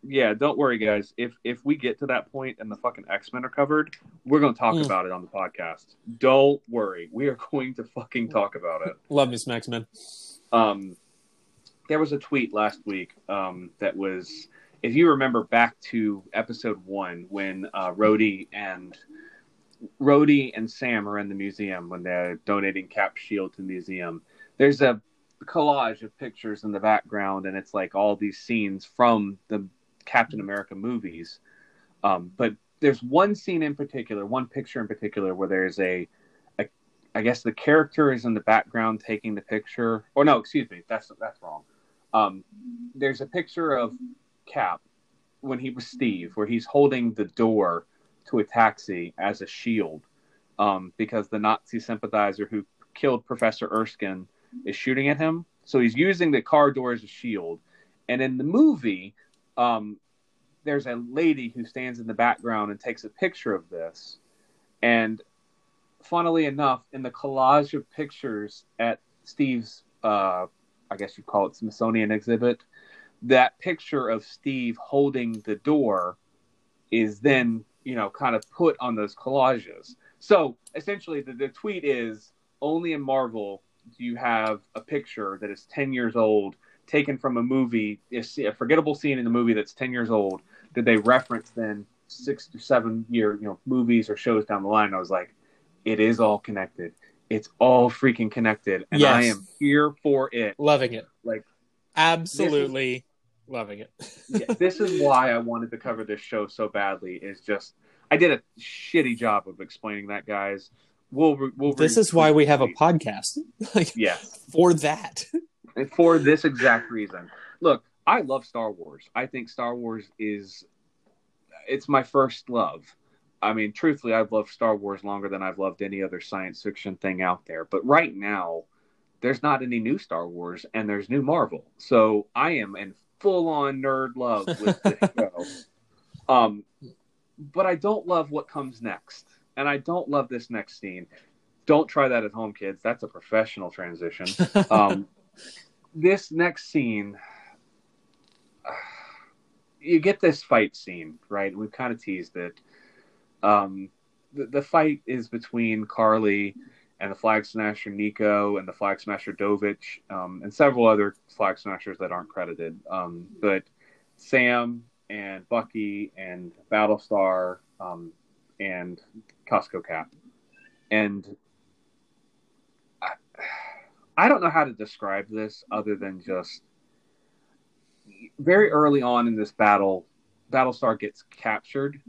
Yeah, don't worry, guys. If if we get to that point and the fucking X Men are covered, we're going to talk Mm. about it on the podcast. Don't worry, we are going to fucking talk about it. Love me some X Men. um, there was a tweet last week um, that was, if you remember back to episode one when uh, Rhodey and Rhodey and Sam are in the museum when they're donating Cap Shield to the museum. There's a collage of pictures in the background, and it's like all these scenes from the Captain America movies. Um, but there's one scene in particular, one picture in particular, where there's a I guess the character is in the background taking the picture. Or no, excuse me, that's that's wrong. Um, there's a picture of Cap when he was Steve, where he's holding the door to a taxi as a shield, um, because the Nazi sympathizer who killed Professor Erskine is shooting at him. So he's using the car door as a shield. And in the movie, um, there's a lady who stands in the background and takes a picture of this. And funnily enough, in the collage of pictures at Steve's, uh, I guess you'd call it Smithsonian exhibit, that picture of Steve holding the door is then, you know, kind of put on those collages. So essentially, the, the tweet is only in Marvel you have a picture that is 10 years old, taken from a movie, a forgettable scene in the movie that's 10 years old, did they reference then six to seven year, you know, movies or shows down the line. I was like, it is all connected. It's all freaking connected, and I am here for it. Loving it. Like Absolutely loving it. yeah, this is why I wanted to cover this show so badly. Is just I did a shitty job of explaining that, guys. We'll we'll This re- is why we have a podcast. like yes for that. And for this exact reason. Look, I love Star Wars. I think Star Wars is it's my first love. I mean, truthfully, I've loved Star Wars longer than I've loved any other science fiction thing out there. But right now, there's not any new Star Wars and there's new Marvel. So I am in full on nerd love with this show. Um, but I don't love what comes next. And I don't love this next scene. Don't try that at home, kids. That's a professional transition. Um, this next scene, you get this fight scene, right? We've kind of teased it. Um, the, the fight is between Karli and the Flag Smasher Nico and the Flag Smasher Dovich um, and several other Flag Smashers that aren't credited. Um, but Sam and Bucky and Battlestar um, and Costco Cap. And I, I don't know how to describe this other than just very early on in this battle, Battlestar gets captured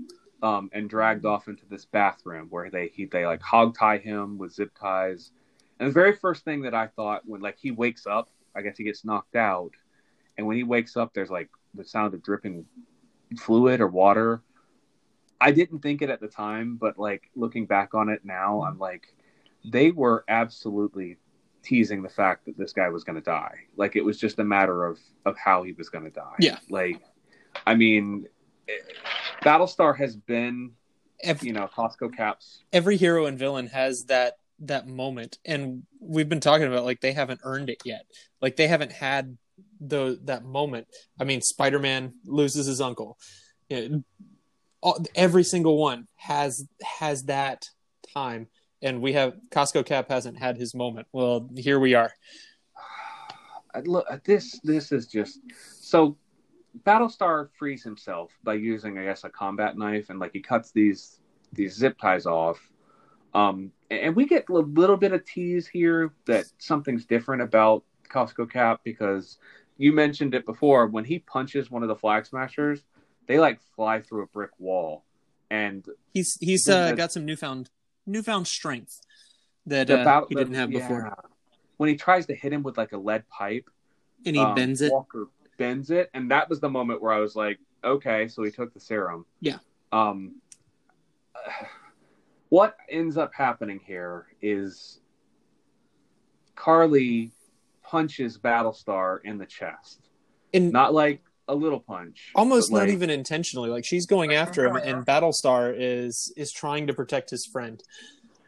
um, and dragged off into this bathroom where they he, they like hog tie him with zip ties. And the very first thing that I thought when like he wakes up, I guess he gets knocked out, and when he wakes up, there's like the sound of dripping fluid or water. I didn't think it at the time, but like looking back on it now, I'm like, they were absolutely teasing the fact that this guy was going to die. Like it was just a matter of of how he was going to die. Yeah. Like I mean, Battlestar has been, you know, Costco Caps. Every hero and villain has that that moment, and we've been talking about like they haven't earned it yet. Like they haven't had the that moment. I mean, Spider Man loses his uncle. You know, all, every single one has has that time, and we have Costco Cap hasn't had his moment. Well, here we are. Look, this this is just so Battlestar frees himself by using, I guess, a combat knife, and like he cuts these these zip ties off. Um, and we get a little bit of tease here that something's different about Costco Cap because you mentioned it before. When he punches one of the flag smashers, they like fly through a brick wall, and he's he's uh, got some newfound newfound strength that uh, he didn't have yeah. before. When he tries to hit him with like a lead pipe, and he um, bends it. Walker bends it, and that was the moment where I was like, okay, so he took the serum. Yeah. Um, what ends up happening here is Karli punches Battlestar in the chest, and not like a little punch, almost not like, even intentionally. Like she's going after him, and Battlestar is is trying to protect his friend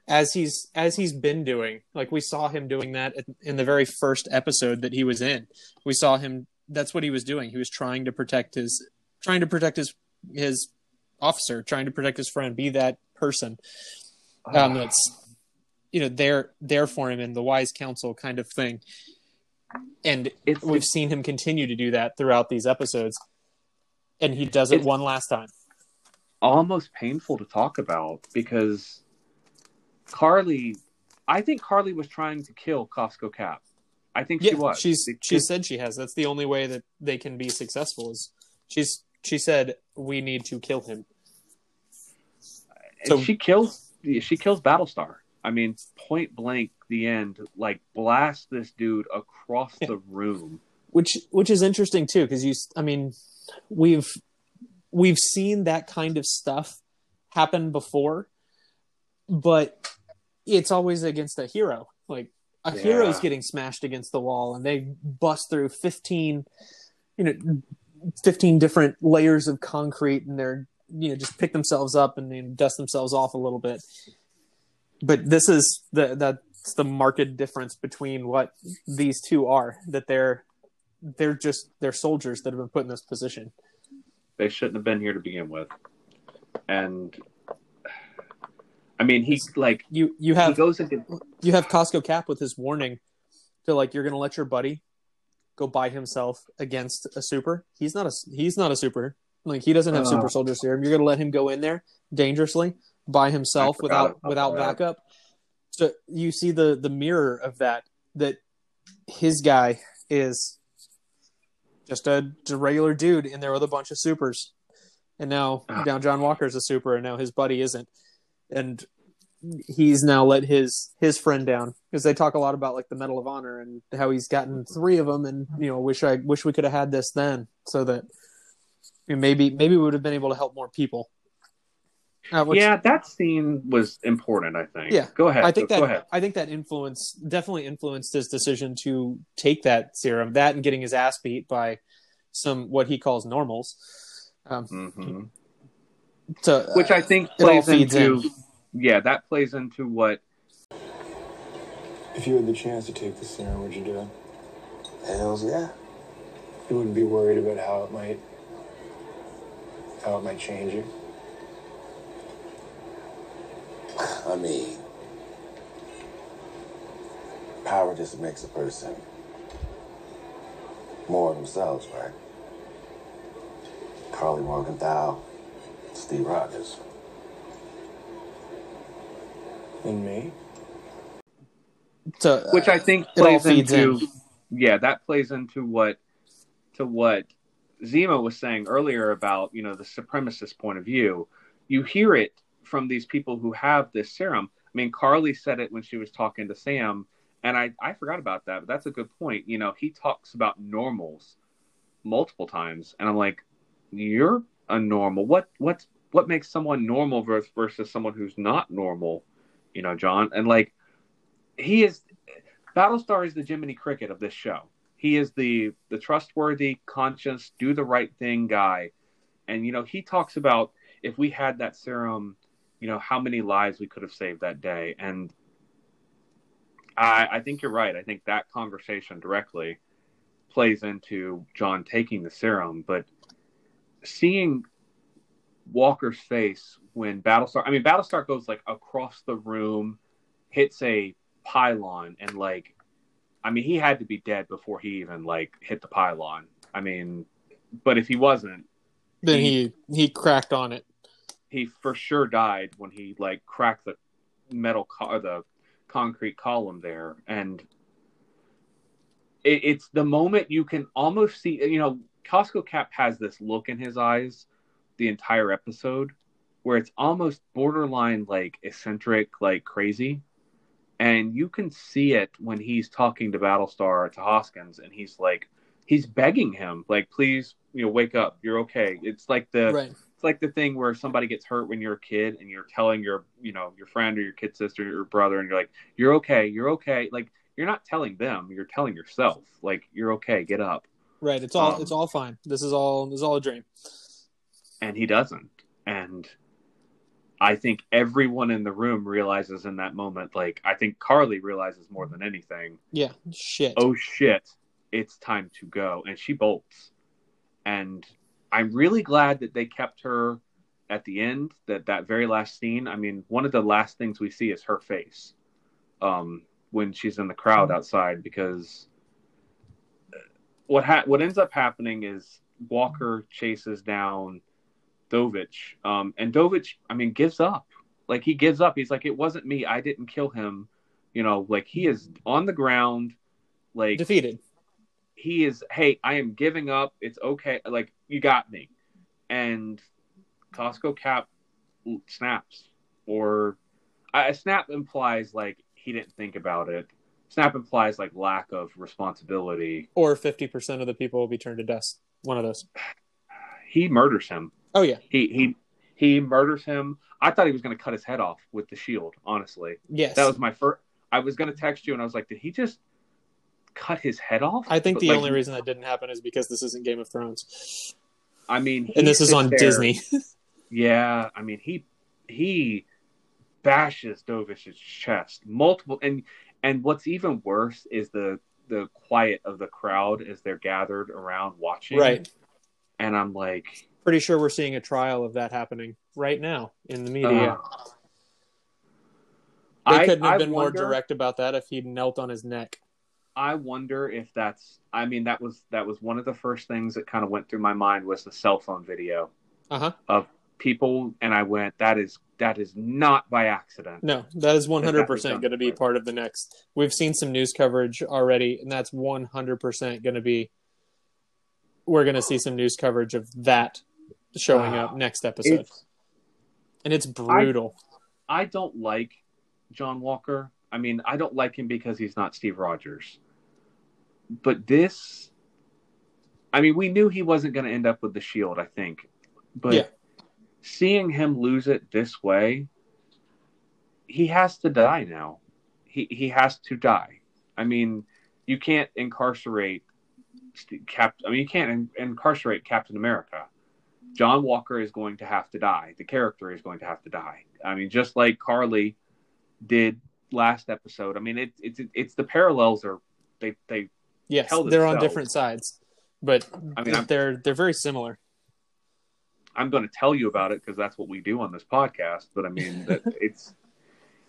as he's as he's been doing. Like we saw him doing that in the very first episode that he was in. We saw him that's what he was doing. He was trying to protect his trying to protect his his officer, trying to protect his friend, be that person um, that's you know there there for him in the wise counsel kind of thing. And it's, we've seen him continue to do that throughout these episodes, and he does it one last time. Almost painful to talk about because karli I think karli was trying to kill Costco Cap. I think yeah, she was. She's she said she has. That's the only way that they can be successful. Is she's she said we need to kill him. So she kills she kills Battlestar. I mean, point blank, the end, like blast this dude across yeah. the room. Which which is interesting too, because you, I mean, we've we've seen that kind of stuff happen before, but it's always against a hero. Like a yeah. hero's getting smashed against the wall and they bust through 15 you know 15 different layers of concrete and they're you know just pick themselves up and you know, dust themselves off a little bit but this is the that's the marked difference between what these two are that they're they're just they're soldiers that have been put in this position they shouldn't have been here to begin with and I mean, he's like you. You have goes into you have Costco Cap with his warning to like you're gonna let your buddy go by himself against a super. He's not a he's not a super. Like he doesn't have uh, super soldier serum. You're gonna let him go in there dangerously by himself without without that. backup. So you see the the mirror of that that his guy is just a, a regular dude in there with a bunch of supers. And now uh, now John Walker's a super and now his buddy isn't and he's now let his his friend down because they talk a lot about like the Medal of Honor and how he's gotten three of them, and you know, wish I wish we could have had this then, so that maybe maybe we would have been able to help more people. Uh, which, yeah, that scene was important. I think. Yeah, go ahead. I think go, that I think that influence definitely influenced his decision to take that serum. That and getting his ass beat by some what he calls normals. Um, mm-hmm. So, which I think plays into in. yeah, that plays into what. If you had the chance to take the serum, would you do it? Hells yeah. You wouldn't be worried about how it might how it might change you. I mean, power just makes a person more of themselves, right? Karli Morgenthau Steve Rogers. And me? So, which I think plays into in. yeah, that plays into what to what Zemo was saying earlier about you know the supremacist point of view. You hear it from these people who have this serum. I mean, Karli said it when she was talking to Sam, and I I forgot about that, but that's a good point. You know, he talks about normals multiple times, and I'm like, you're a normal? What what's what makes someone normal versus, versus someone who's not normal? You know, John, and like he is Battlestar is the Jiminy Cricket of this show. He is the the trustworthy, conscious, do the right thing guy And you know, he talks about if we had that serum, you know, how many lives we could have saved that day. And I, I think you're right. I think that conversation directly plays into John taking the serum, but seeing Walker's face when Battlestar, I mean, Battlestar goes like across the room, hits a pylon, and like, I mean, he had to be dead before he even like hit the pylon. I mean, but if he wasn't, Then he he cracked on it. He for sure died when he like cracked the metal the concrete column there. And it, it's the moment you can almost see you know costco cap has this look in his eyes the entire episode where it's almost borderline like eccentric like crazy. And you can see it when he's talking to battlestar to hoskins and he's like he's begging him like please you know wake up. You're okay. It's like the Right. It's like the thing where somebody gets hurt when you're a kid and you're telling your you know your friend or your kid sister or your brother and you're like you're okay you're okay like you're not telling them you're telling yourself like you're okay get up Right. It's all Um, it's all fine. This is all this is all a dream. and he doesn't and i think everyone in the room realizes in that moment like i think karli realizes more than anything Yeah. Shit. oh shit it's time to go and she bolts and i'm really glad that they kept her at the end that that very last scene. I mean one of the last things we see is her face um when she's in the crowd outside because what ha- what ends up happening is walker chases down dovich um and dovich i mean gives up. Like he gives up. He's like it wasn't me. I didn't kill him. You know like he is on the ground like Defeated. he is hey i am giving up. It's okay. Like you got me and costco cap snaps or a snap implies like he didn't think about it snap implies like lack of responsibility Or fifty percent of the people will be turned to dust. One of those. he murders him Oh yeah. he he he murders him i thought he was going to cut his head off with the shield honestly Yes. that was my first i was going to text you and i was like did he just cut his head off I think the like, only reason that didn't happen is because this isn't Game of Thrones. i mean And this is on there- Disney. Yeah, I mean he he bashes Dovich's chest multiple and and what's even worse is the the quiet of the crowd as they're gathered around watching. Right. And I'm like Pretty sure we're seeing a trial of that happening right now in the media. uh, they I- couldn't have I been more direct about that if he'd knelt on his neck. I wonder if that's I mean that was that was one of the first things that kind of went through my mind was the cell phone video Uh-huh. of people and I went that is that is not by accident. No, that is one hundred percent going to be part of the next. We've seen some news coverage already, and that's one hundred percent going to be. We're going to see some news coverage of that showing up next episode, It's- and it's brutal. I don't like John Walker. I mean, I don't like him because he's not Steve Rogers. But this, I mean, we knew he wasn't going to end up with the shield, I think. But Yeah. seeing him lose it this way, he has to die now. He he has to die. I mean, you can't incarcerate Cap. I mean, you can't in- incarcerate Captain America. John Walker is going to have to die. The character is going to have to die. I mean, just like Karli did last episode. I mean, it's it's it's the parallels are they they yes, they're on different sides, but I mean, I'm- they're they're very similar. I'm going to tell you about it because that's what we do on this podcast. But I mean, that it's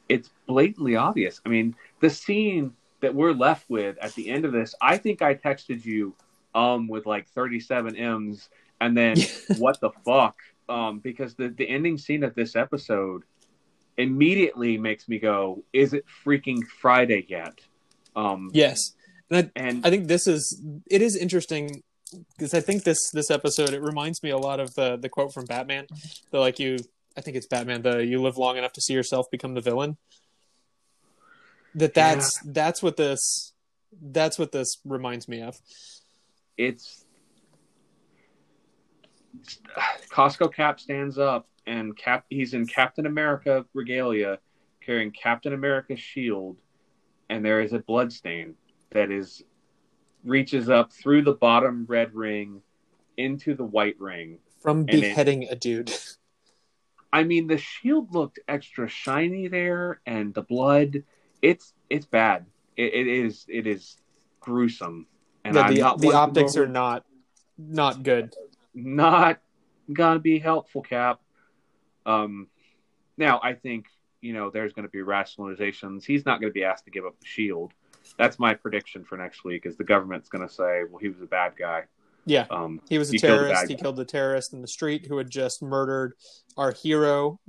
it's blatantly obvious. I mean, the scene that we're left with at the end of this, I think I texted you um with like 37 m's and then what the fuck um because the the ending scene of this episode immediately makes me go, is it freaking Friday yet? Um, Yes, and I, and I think this is it is interesting because I think this this episode it reminds me a lot of the the quote from Batman, the like you I think it's Batman the you live long enough to see yourself become the villain. That that's that's what this that's what this reminds me of. it's Costco Cap stands up and Cap he's in Captain America regalia carrying Captain America's shield and there is a blood stain that is reaches up through the bottom red ring into the white ring from And it- beheading a dude. I mean, the shield looked extra shiny there, and the blood. It's it's bad. It, it is it is gruesome, and Yeah, the the optics are not not good. not gonna be helpful, Cap. Um, now I think you know there's going to be rationalizations. He's not going to be asked to give up the shield. That's my prediction for next week. Is the government's going to say, "Well, he was a bad guy." Yeah, Um, he was a he killed a terrorist. He guy. killed the terrorist in the street who had just murdered our hero,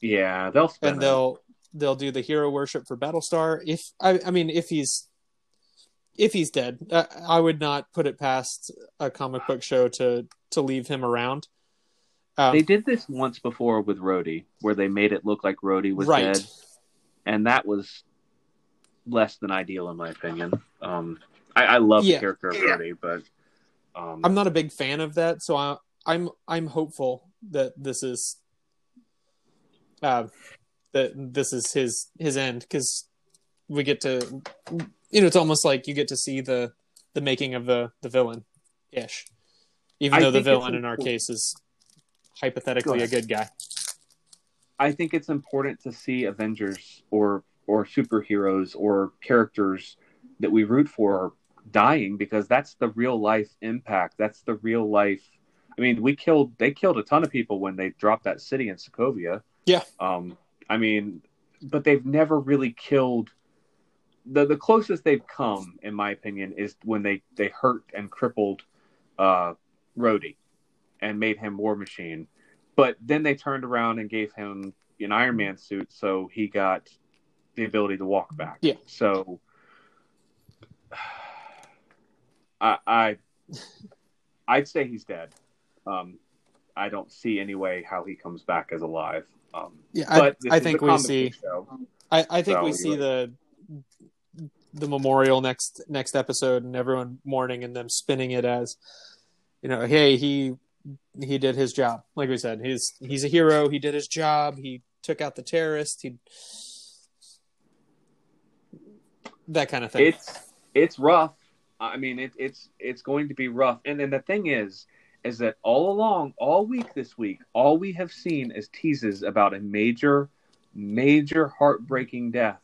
Yeah, they'll and it. they'll they'll do the hero worship for Battlestar. If I, I mean, if he's if he's dead, uh, I would not put it past a comic book show to to leave him around. Um, They did this once before with Rhodey, where they made it look like Rhodey was Right. dead, and that was less than ideal in my opinion. Um, I, I love Yeah. the character of Rhodey, but um, I'm not a big fan of that, so I, I'm I'm hopeful that this is uh, that this is his his end because we get to you know it's almost like you get to see the the making of the the villain ish, even I though the villain in our case is hypothetically Go a good guy. I think it's important to see Avengers or or superheroes or characters that we root for are dying because that's the real life impact. That's the real life. I mean, we killed they killed a ton of people when they dropped that city in Sokovia. Yeah. Um, I mean, but they've never really killed. The the closest they've come, in my opinion, is when they they hurt and crippled uh, Rhodey and made him War Machine. But then they turned around and gave him an Iron Man suit, so he got the ability to walk back. Yeah. So I, I I'd say he's dead. Um, I don't see any way how he comes back as alive. Um, Yeah, I, I think we see. I, I think So, we see the the memorial next next episode and everyone mourning and them spinning it as you know hey he he did his job like we said he's he's a hero he did his job he took out the terrorist he that kind of thing It's it's rough. I mean, it, it's it's going to be rough. And then the thing is, is that all along, all week this week, all we have seen is teases about a major, major heartbreaking death.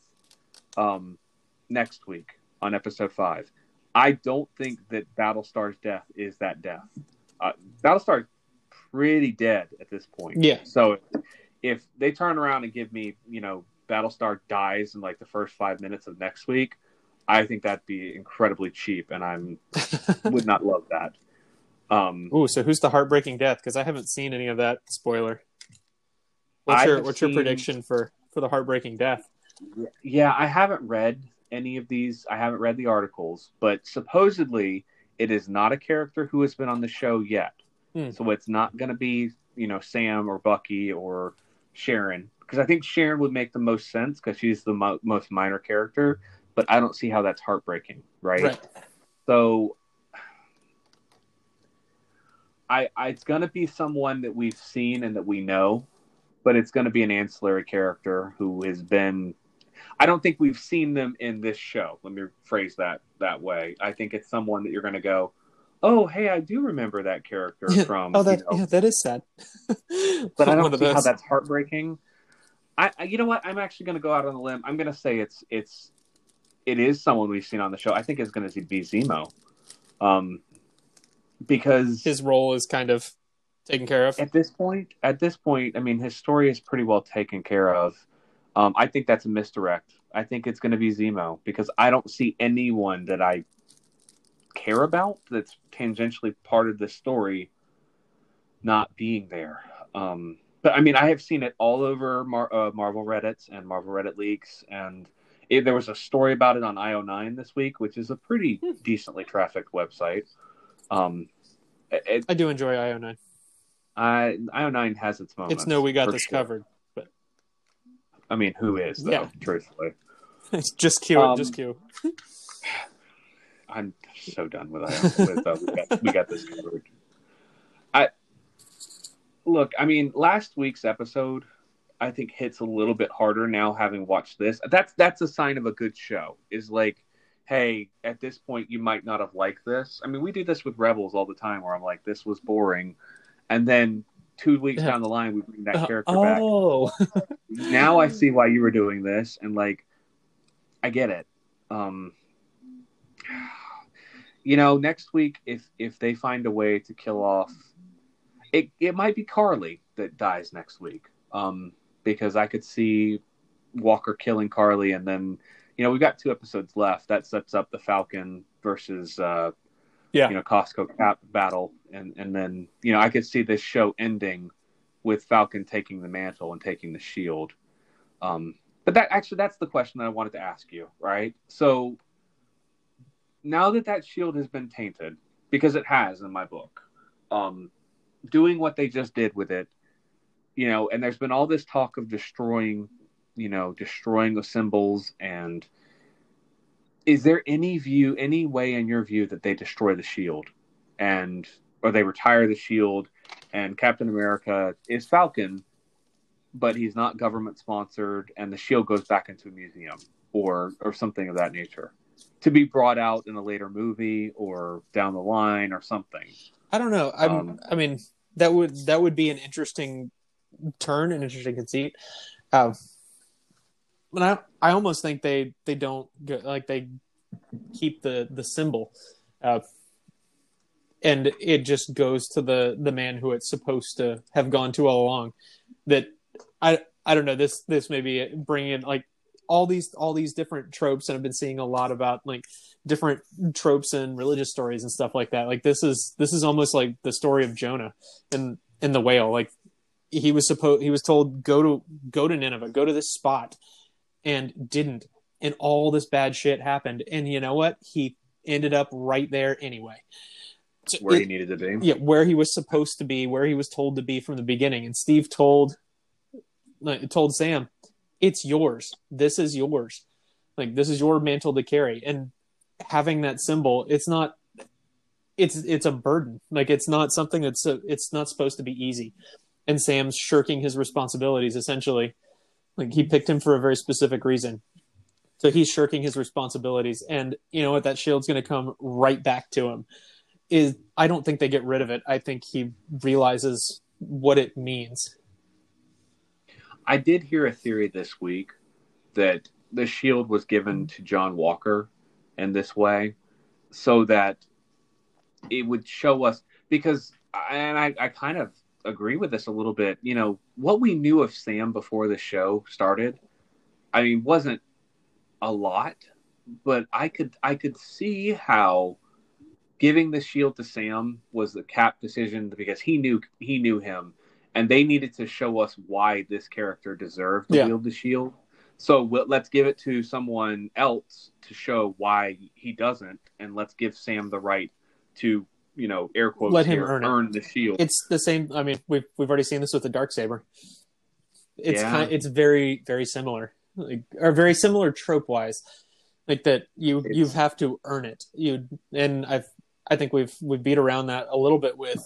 Um, next week on episode five. I don't think that Battlestar's death is that death. Uh, Battlestar's pretty dead at this point. Yeah. So if they turn around and give me, you know, Battlestar dies in like the first five minutes of next week, I think that'd be incredibly cheap, and I'm would not love that. Um, Ooh, so who's the heartbreaking death because i haven't seen any of that spoiler what's I your have what's your seen- prediction for for the heartbreaking death Yeah, I haven't read any of these. I haven't read the articles, but supposedly it is not a character who has been on the show yet. Hmm. So it's not going to be, you know, Sam or Bucky or Sharon because I think Sharon would make the most sense because she's the mo- most minor character, but I don't see how that's heartbreaking, right? Right. So I, I it's going to be someone that we've seen and that we know, but it's going to be an ancillary character who has been I don't think we've seen them in this show. Let me phrase that that way. I think it's someone that you're going to go, "Oh, hey, I do remember that character from." oh that you know, yeah that is sad but I don't see how that's heartbreaking. I, I, you know what? I'm actually going to go out on a limb. I'm going to say it's it's it is someone we've seen on the show. I think it's going to be Zemo, um, because his role is kind of taken care of at this point, at this point, I mean, his story is pretty well taken care of. Um, I think that's a misdirect. I think it's going to be Zemo because I don't see anyone that I care about that's tangentially part of the story not being there. Um, but I mean, I have seen it all over Mar- uh, Marvel Reddits and Marvel Reddit leaks, and it, there was a story about it on IO9 this week, which is a pretty decently trafficked website. Um, it, i do enjoy io9 I IO9 has its moments. it's no we got this sure. covered but I mean, who is though? Yeah. Truthfully, just cue it Um, just cue I'm so done with IO. With, uh, we, got, we got this covered. I look. I mean, last week's episode, I think hits a little bit harder now, having watched this. That's that's a sign of a good show. Is like, hey, at this point, you might not have liked this. I mean, we do this with Rebels all the time, where I'm like, this was boring. and then two weeks down the line we bring that Uh, character back. oh, Now I see why you were doing this, and like, I get it. Um, you know, next week if if they find a way to kill off, it it might be Karli that dies next week. Um, because I could see Walker killing Karli, and then you know we've got two episodes left. That sets up the Falcon versus uh, yeah. you know Costco Cap battle, and and then you know I could see this show ending with Falcon taking the mantle and taking the shield. Um, but that actually that's the question that I wanted to ask you, right? So now that that shield has been tainted, because it has in my book, um, doing what they just did with it, you know, and there's been all this talk of destroying, you know, destroying the symbols. And is there any view any way in your view that they destroy the shield and or they retire the shield? And captain america is falcon but he's not government sponsored and the shield goes back into a museum or or something of that nature to be brought out in a later movie or down the line or something. I don't know. I'm, Um, I mean, that would that would be an interesting turn, an interesting conceit. Uh, but I I almost think they they don't go, like they keep the the symbol, uh, and it just goes to the the man who it's supposed to have gone to all along. That I I don't know this this maybe bring in like all these all these different tropes, and I've been seeing a lot about like different tropes and religious stories and stuff like that. Like this is this is almost like the story of Jonah and and the whale. Like he was supposed he was told go to go to Nineveh, go to this spot, and didn't, and all this bad shit happened. And you know what? He ended up right there anyway. So where he needed to be yeah, where he was supposed to be, where he was told to be from the beginning. And Steve told told Sam, "It's yours. This is yours. Like this is your mantle to carry." And having that symbol, it's not. It's it's a burden. Like it's not something that's uh it's not supposed to be easy. And Sam's shirking his responsibilities essentially. Like he picked him for a very specific reason. So he's shirking his responsibilities, and you know what? That shield's going to come right back to him is I don't think they get rid of it. I think he realizes what it means. I did hear a theory this week that the shield was given to John Walker in this way so that it would show us because and I, I kind of agree with this a little bit. You know, what we knew of Sam before the show started, I mean, wasn't a lot, but I could I could see how giving the shield to Sam was the cap decision because he knew he knew him and they needed to show us why this character deserved to Yeah. wield the shield. So we- let's give it to someone else to show why he doesn't, and let's give Sam the right to, you know, air quotes Let him here, earn it. the shield. It's the same. I mean, we've we've already seen this with the dark saber. It's Yeah. kind. It's very very similar, like, or very similar trope wise, like that. You you have to earn it. You and I've I think we've we've beat around that a little bit with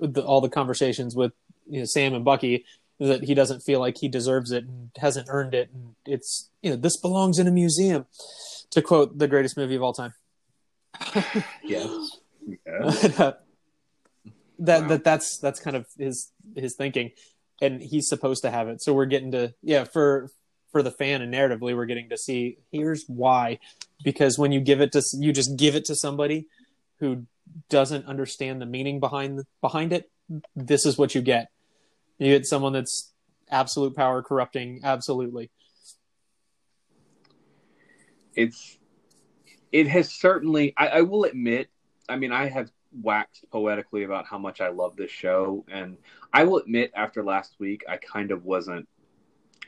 the, all the conversations with you know, Sam and Bucky that he doesn't feel like he deserves it and hasn't earned it, and it's you know this belongs in a museum. To quote the greatest movie of all time. yes. Yeah. that Wow. that that's that's kind of his his thinking and he's supposed to have it so we're getting to yeah for for the fan and narratively we're getting to see here's why because when you give it to you just give it to somebody who doesn't understand the meaning behind behind it this is what you get you get someone that's absolute power corrupting absolutely. It's it has certainly I, I will admit i mean i have waxed poetically about how much i love this show and i will admit after last week i kind of wasn't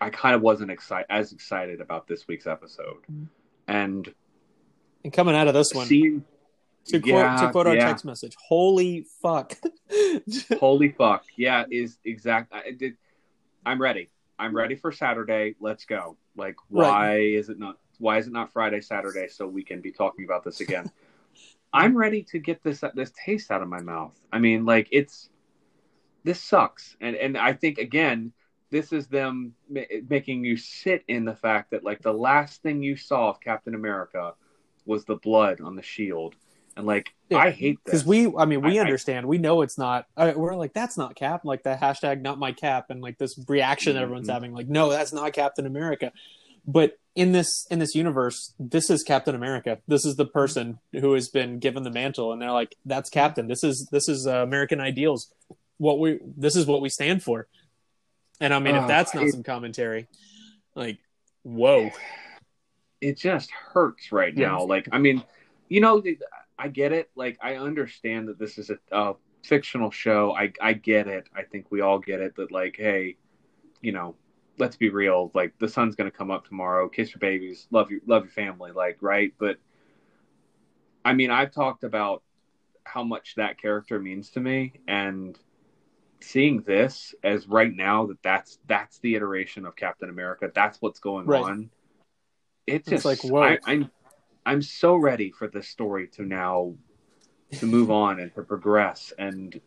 i kind of wasn't excited as excited about this week's episode. Mm-hmm. And and coming out of this one seeing to quote Yeah, to quote our yeah. text message holy fuck. Holy fuck. Yeah is exact I did i'm ready. I'm ready for saturday. Let's go. Like Right. why is it not why is it not friday saturday so we can be talking about this again? I'm ready to get this this taste out of my mouth. I mean like it's this sucks. And and i think again this is them ma- making you sit in the fact that like the last thing you saw of captain america was the blood on the shield and like I hate because we i mean we I- I- understand. We know it's not uh, we're like that's not cap like the hashtag not my cap and like this reaction that everyone's having like no that's not captain america. But in this in this universe this is captain america. This is the person who has been given the mantle and they're like that's captain. This is this is uh, american ideals. What we this is what we stand for. And i mean if Ah, that's not it- some commentary like whoa. It just hurts right now. Like, I mean, you know, I get it. Like, I understand that this is a, a fictional show. I I get it. I think we all get it. That like, hey, you know, let's be real. Like, the sun's gonna come up tomorrow. Kiss your babies. Love your love your family. Like, right? But I mean, I've talked about how much that character means to me, and seeing this as right now that that's that's the iteration of Captain America. That's what's going Right. on. It It's just like, whoa. I, I'm so ready for this story to now to move on and to progress and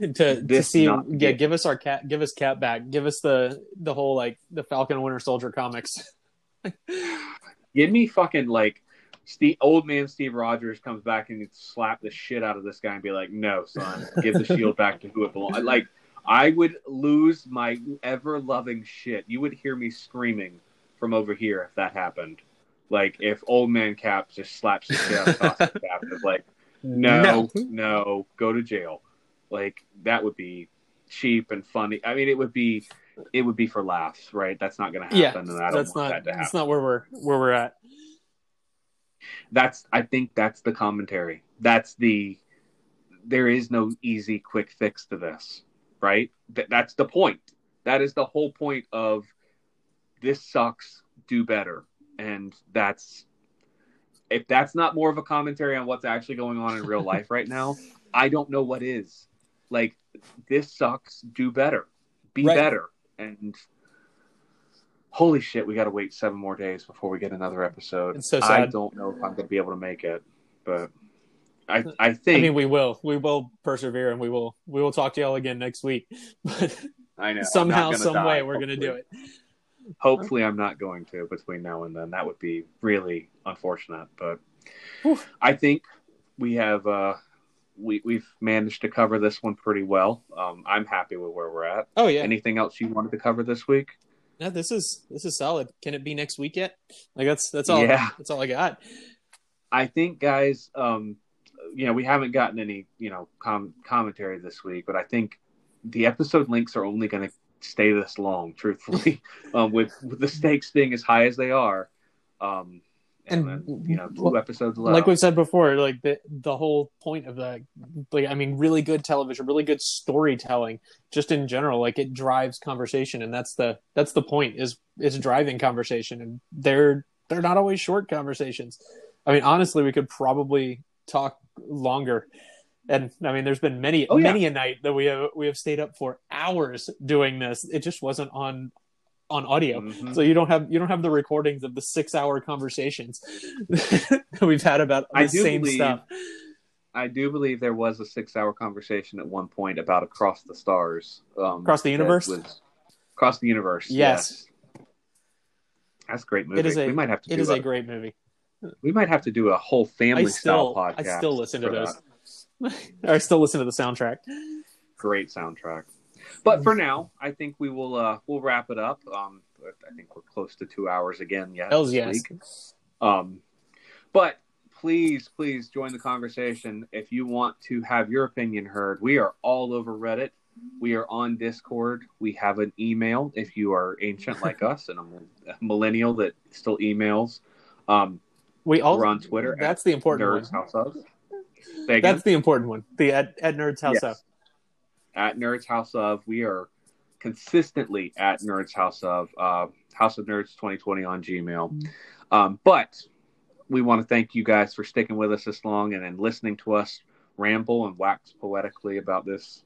to to see yeah give us our cat give us cat back give us the the whole like the falcon winter soldier comics give me fucking like Steve, old man Steve Rogers comes back and slap the shit out of this guy and be like, "No, son, give the shield back to who it belongs." Like, I would lose my ever loving shit. You would hear me screaming from over here if that happened. Like, if old man Cap just slaps the shit out of Costa Cap, and is like, no, no, go to jail. Like, that would be cheap and funny. I mean, it would be, it would be for laughs, right? That's not going to yeah happen, and I don't that's want not that to happen that's not where we're where we're at. That's i think that's the commentary. That's the there is no easy quick fix to this right? Th- that's the point. That is the whole point of this sucks do better and that's if that's not more of a commentary on what's actually going on in real life right now i don't know what is. Like this sucks. Do better. Be Right. better. And holy shit we got to wait seven more days before we get another episode. It's so i don't know if i'm going to be able to make it but i i think i mean we will. We will persevere and we will we will talk to y'all again next week. But I know. Somehow some way we're gonna do it hopefully i'm not going to between now and then. That would be really unfortunate but i think we have uh we, we've managed to cover this one pretty well. Um i'm happy with where we're at. Oh yeah. Anything else you wanted to cover this week? No, this is this is solid. Can it be next week yet? Like that's that's all Yeah. that's all i got. I think, guys, um, you know, we haven't gotten any, you know, com- commentary this week, but I think the episode links are only going to stay this long, truthfully, um, with, with the stakes being as high as they are. Um, and, And- then, you know, two episodes left. like we've said before like the the whole point of the like i mean really good television really good storytelling just in general like it drives conversation and that's the that's the point is is driving conversation and they're they're not always short conversations i mean honestly we could probably talk longer and i mean there's been many Oh, yeah. many a night that we have we have stayed up for hours doing this it just wasn't on on audio Mhm. so you don't have you don't have the recordings of the six hour conversations that we've had about the I do same believe- stuff I do believe there was a six-hour conversation at one point about Across the Stars. Um, Across the Universe? was- Across the Universe. Yes. yes. That's a great movie. it is a we might have to it is a, a great movie we might have to do a whole family still style podcast. i still listen to those that. Or i still listen to the soundtrack great soundtrack. But for now, I think we will uh we'll wrap it up. Um I think we're close to two hours again yet. hells yes week. Um but please, please join the conversation if you want to have your opinion heard. We are all over Reddit. We are on Discord. We have an email if you are ancient like us and a millennial that still emails. Um, we all we're on Twitter. that's the important Nerds one House of. That's the important one the at, at nerds house Yes. up at Nerds House of. We are consistently at Nerds House of uh, House of Nerds 2020 on Gmail. Um, but we want to thank you guys for sticking with us this long and, and listening to us ramble and wax poetically about this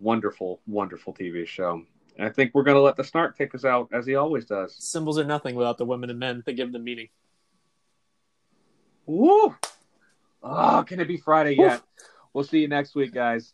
wonderful, wonderful TV show. And I think we're going to let the snark take us out as he always does. symbols are nothing without the women and men that give them meaning Woo! Oh, can it be Friday yet? We'll see you next week, guys.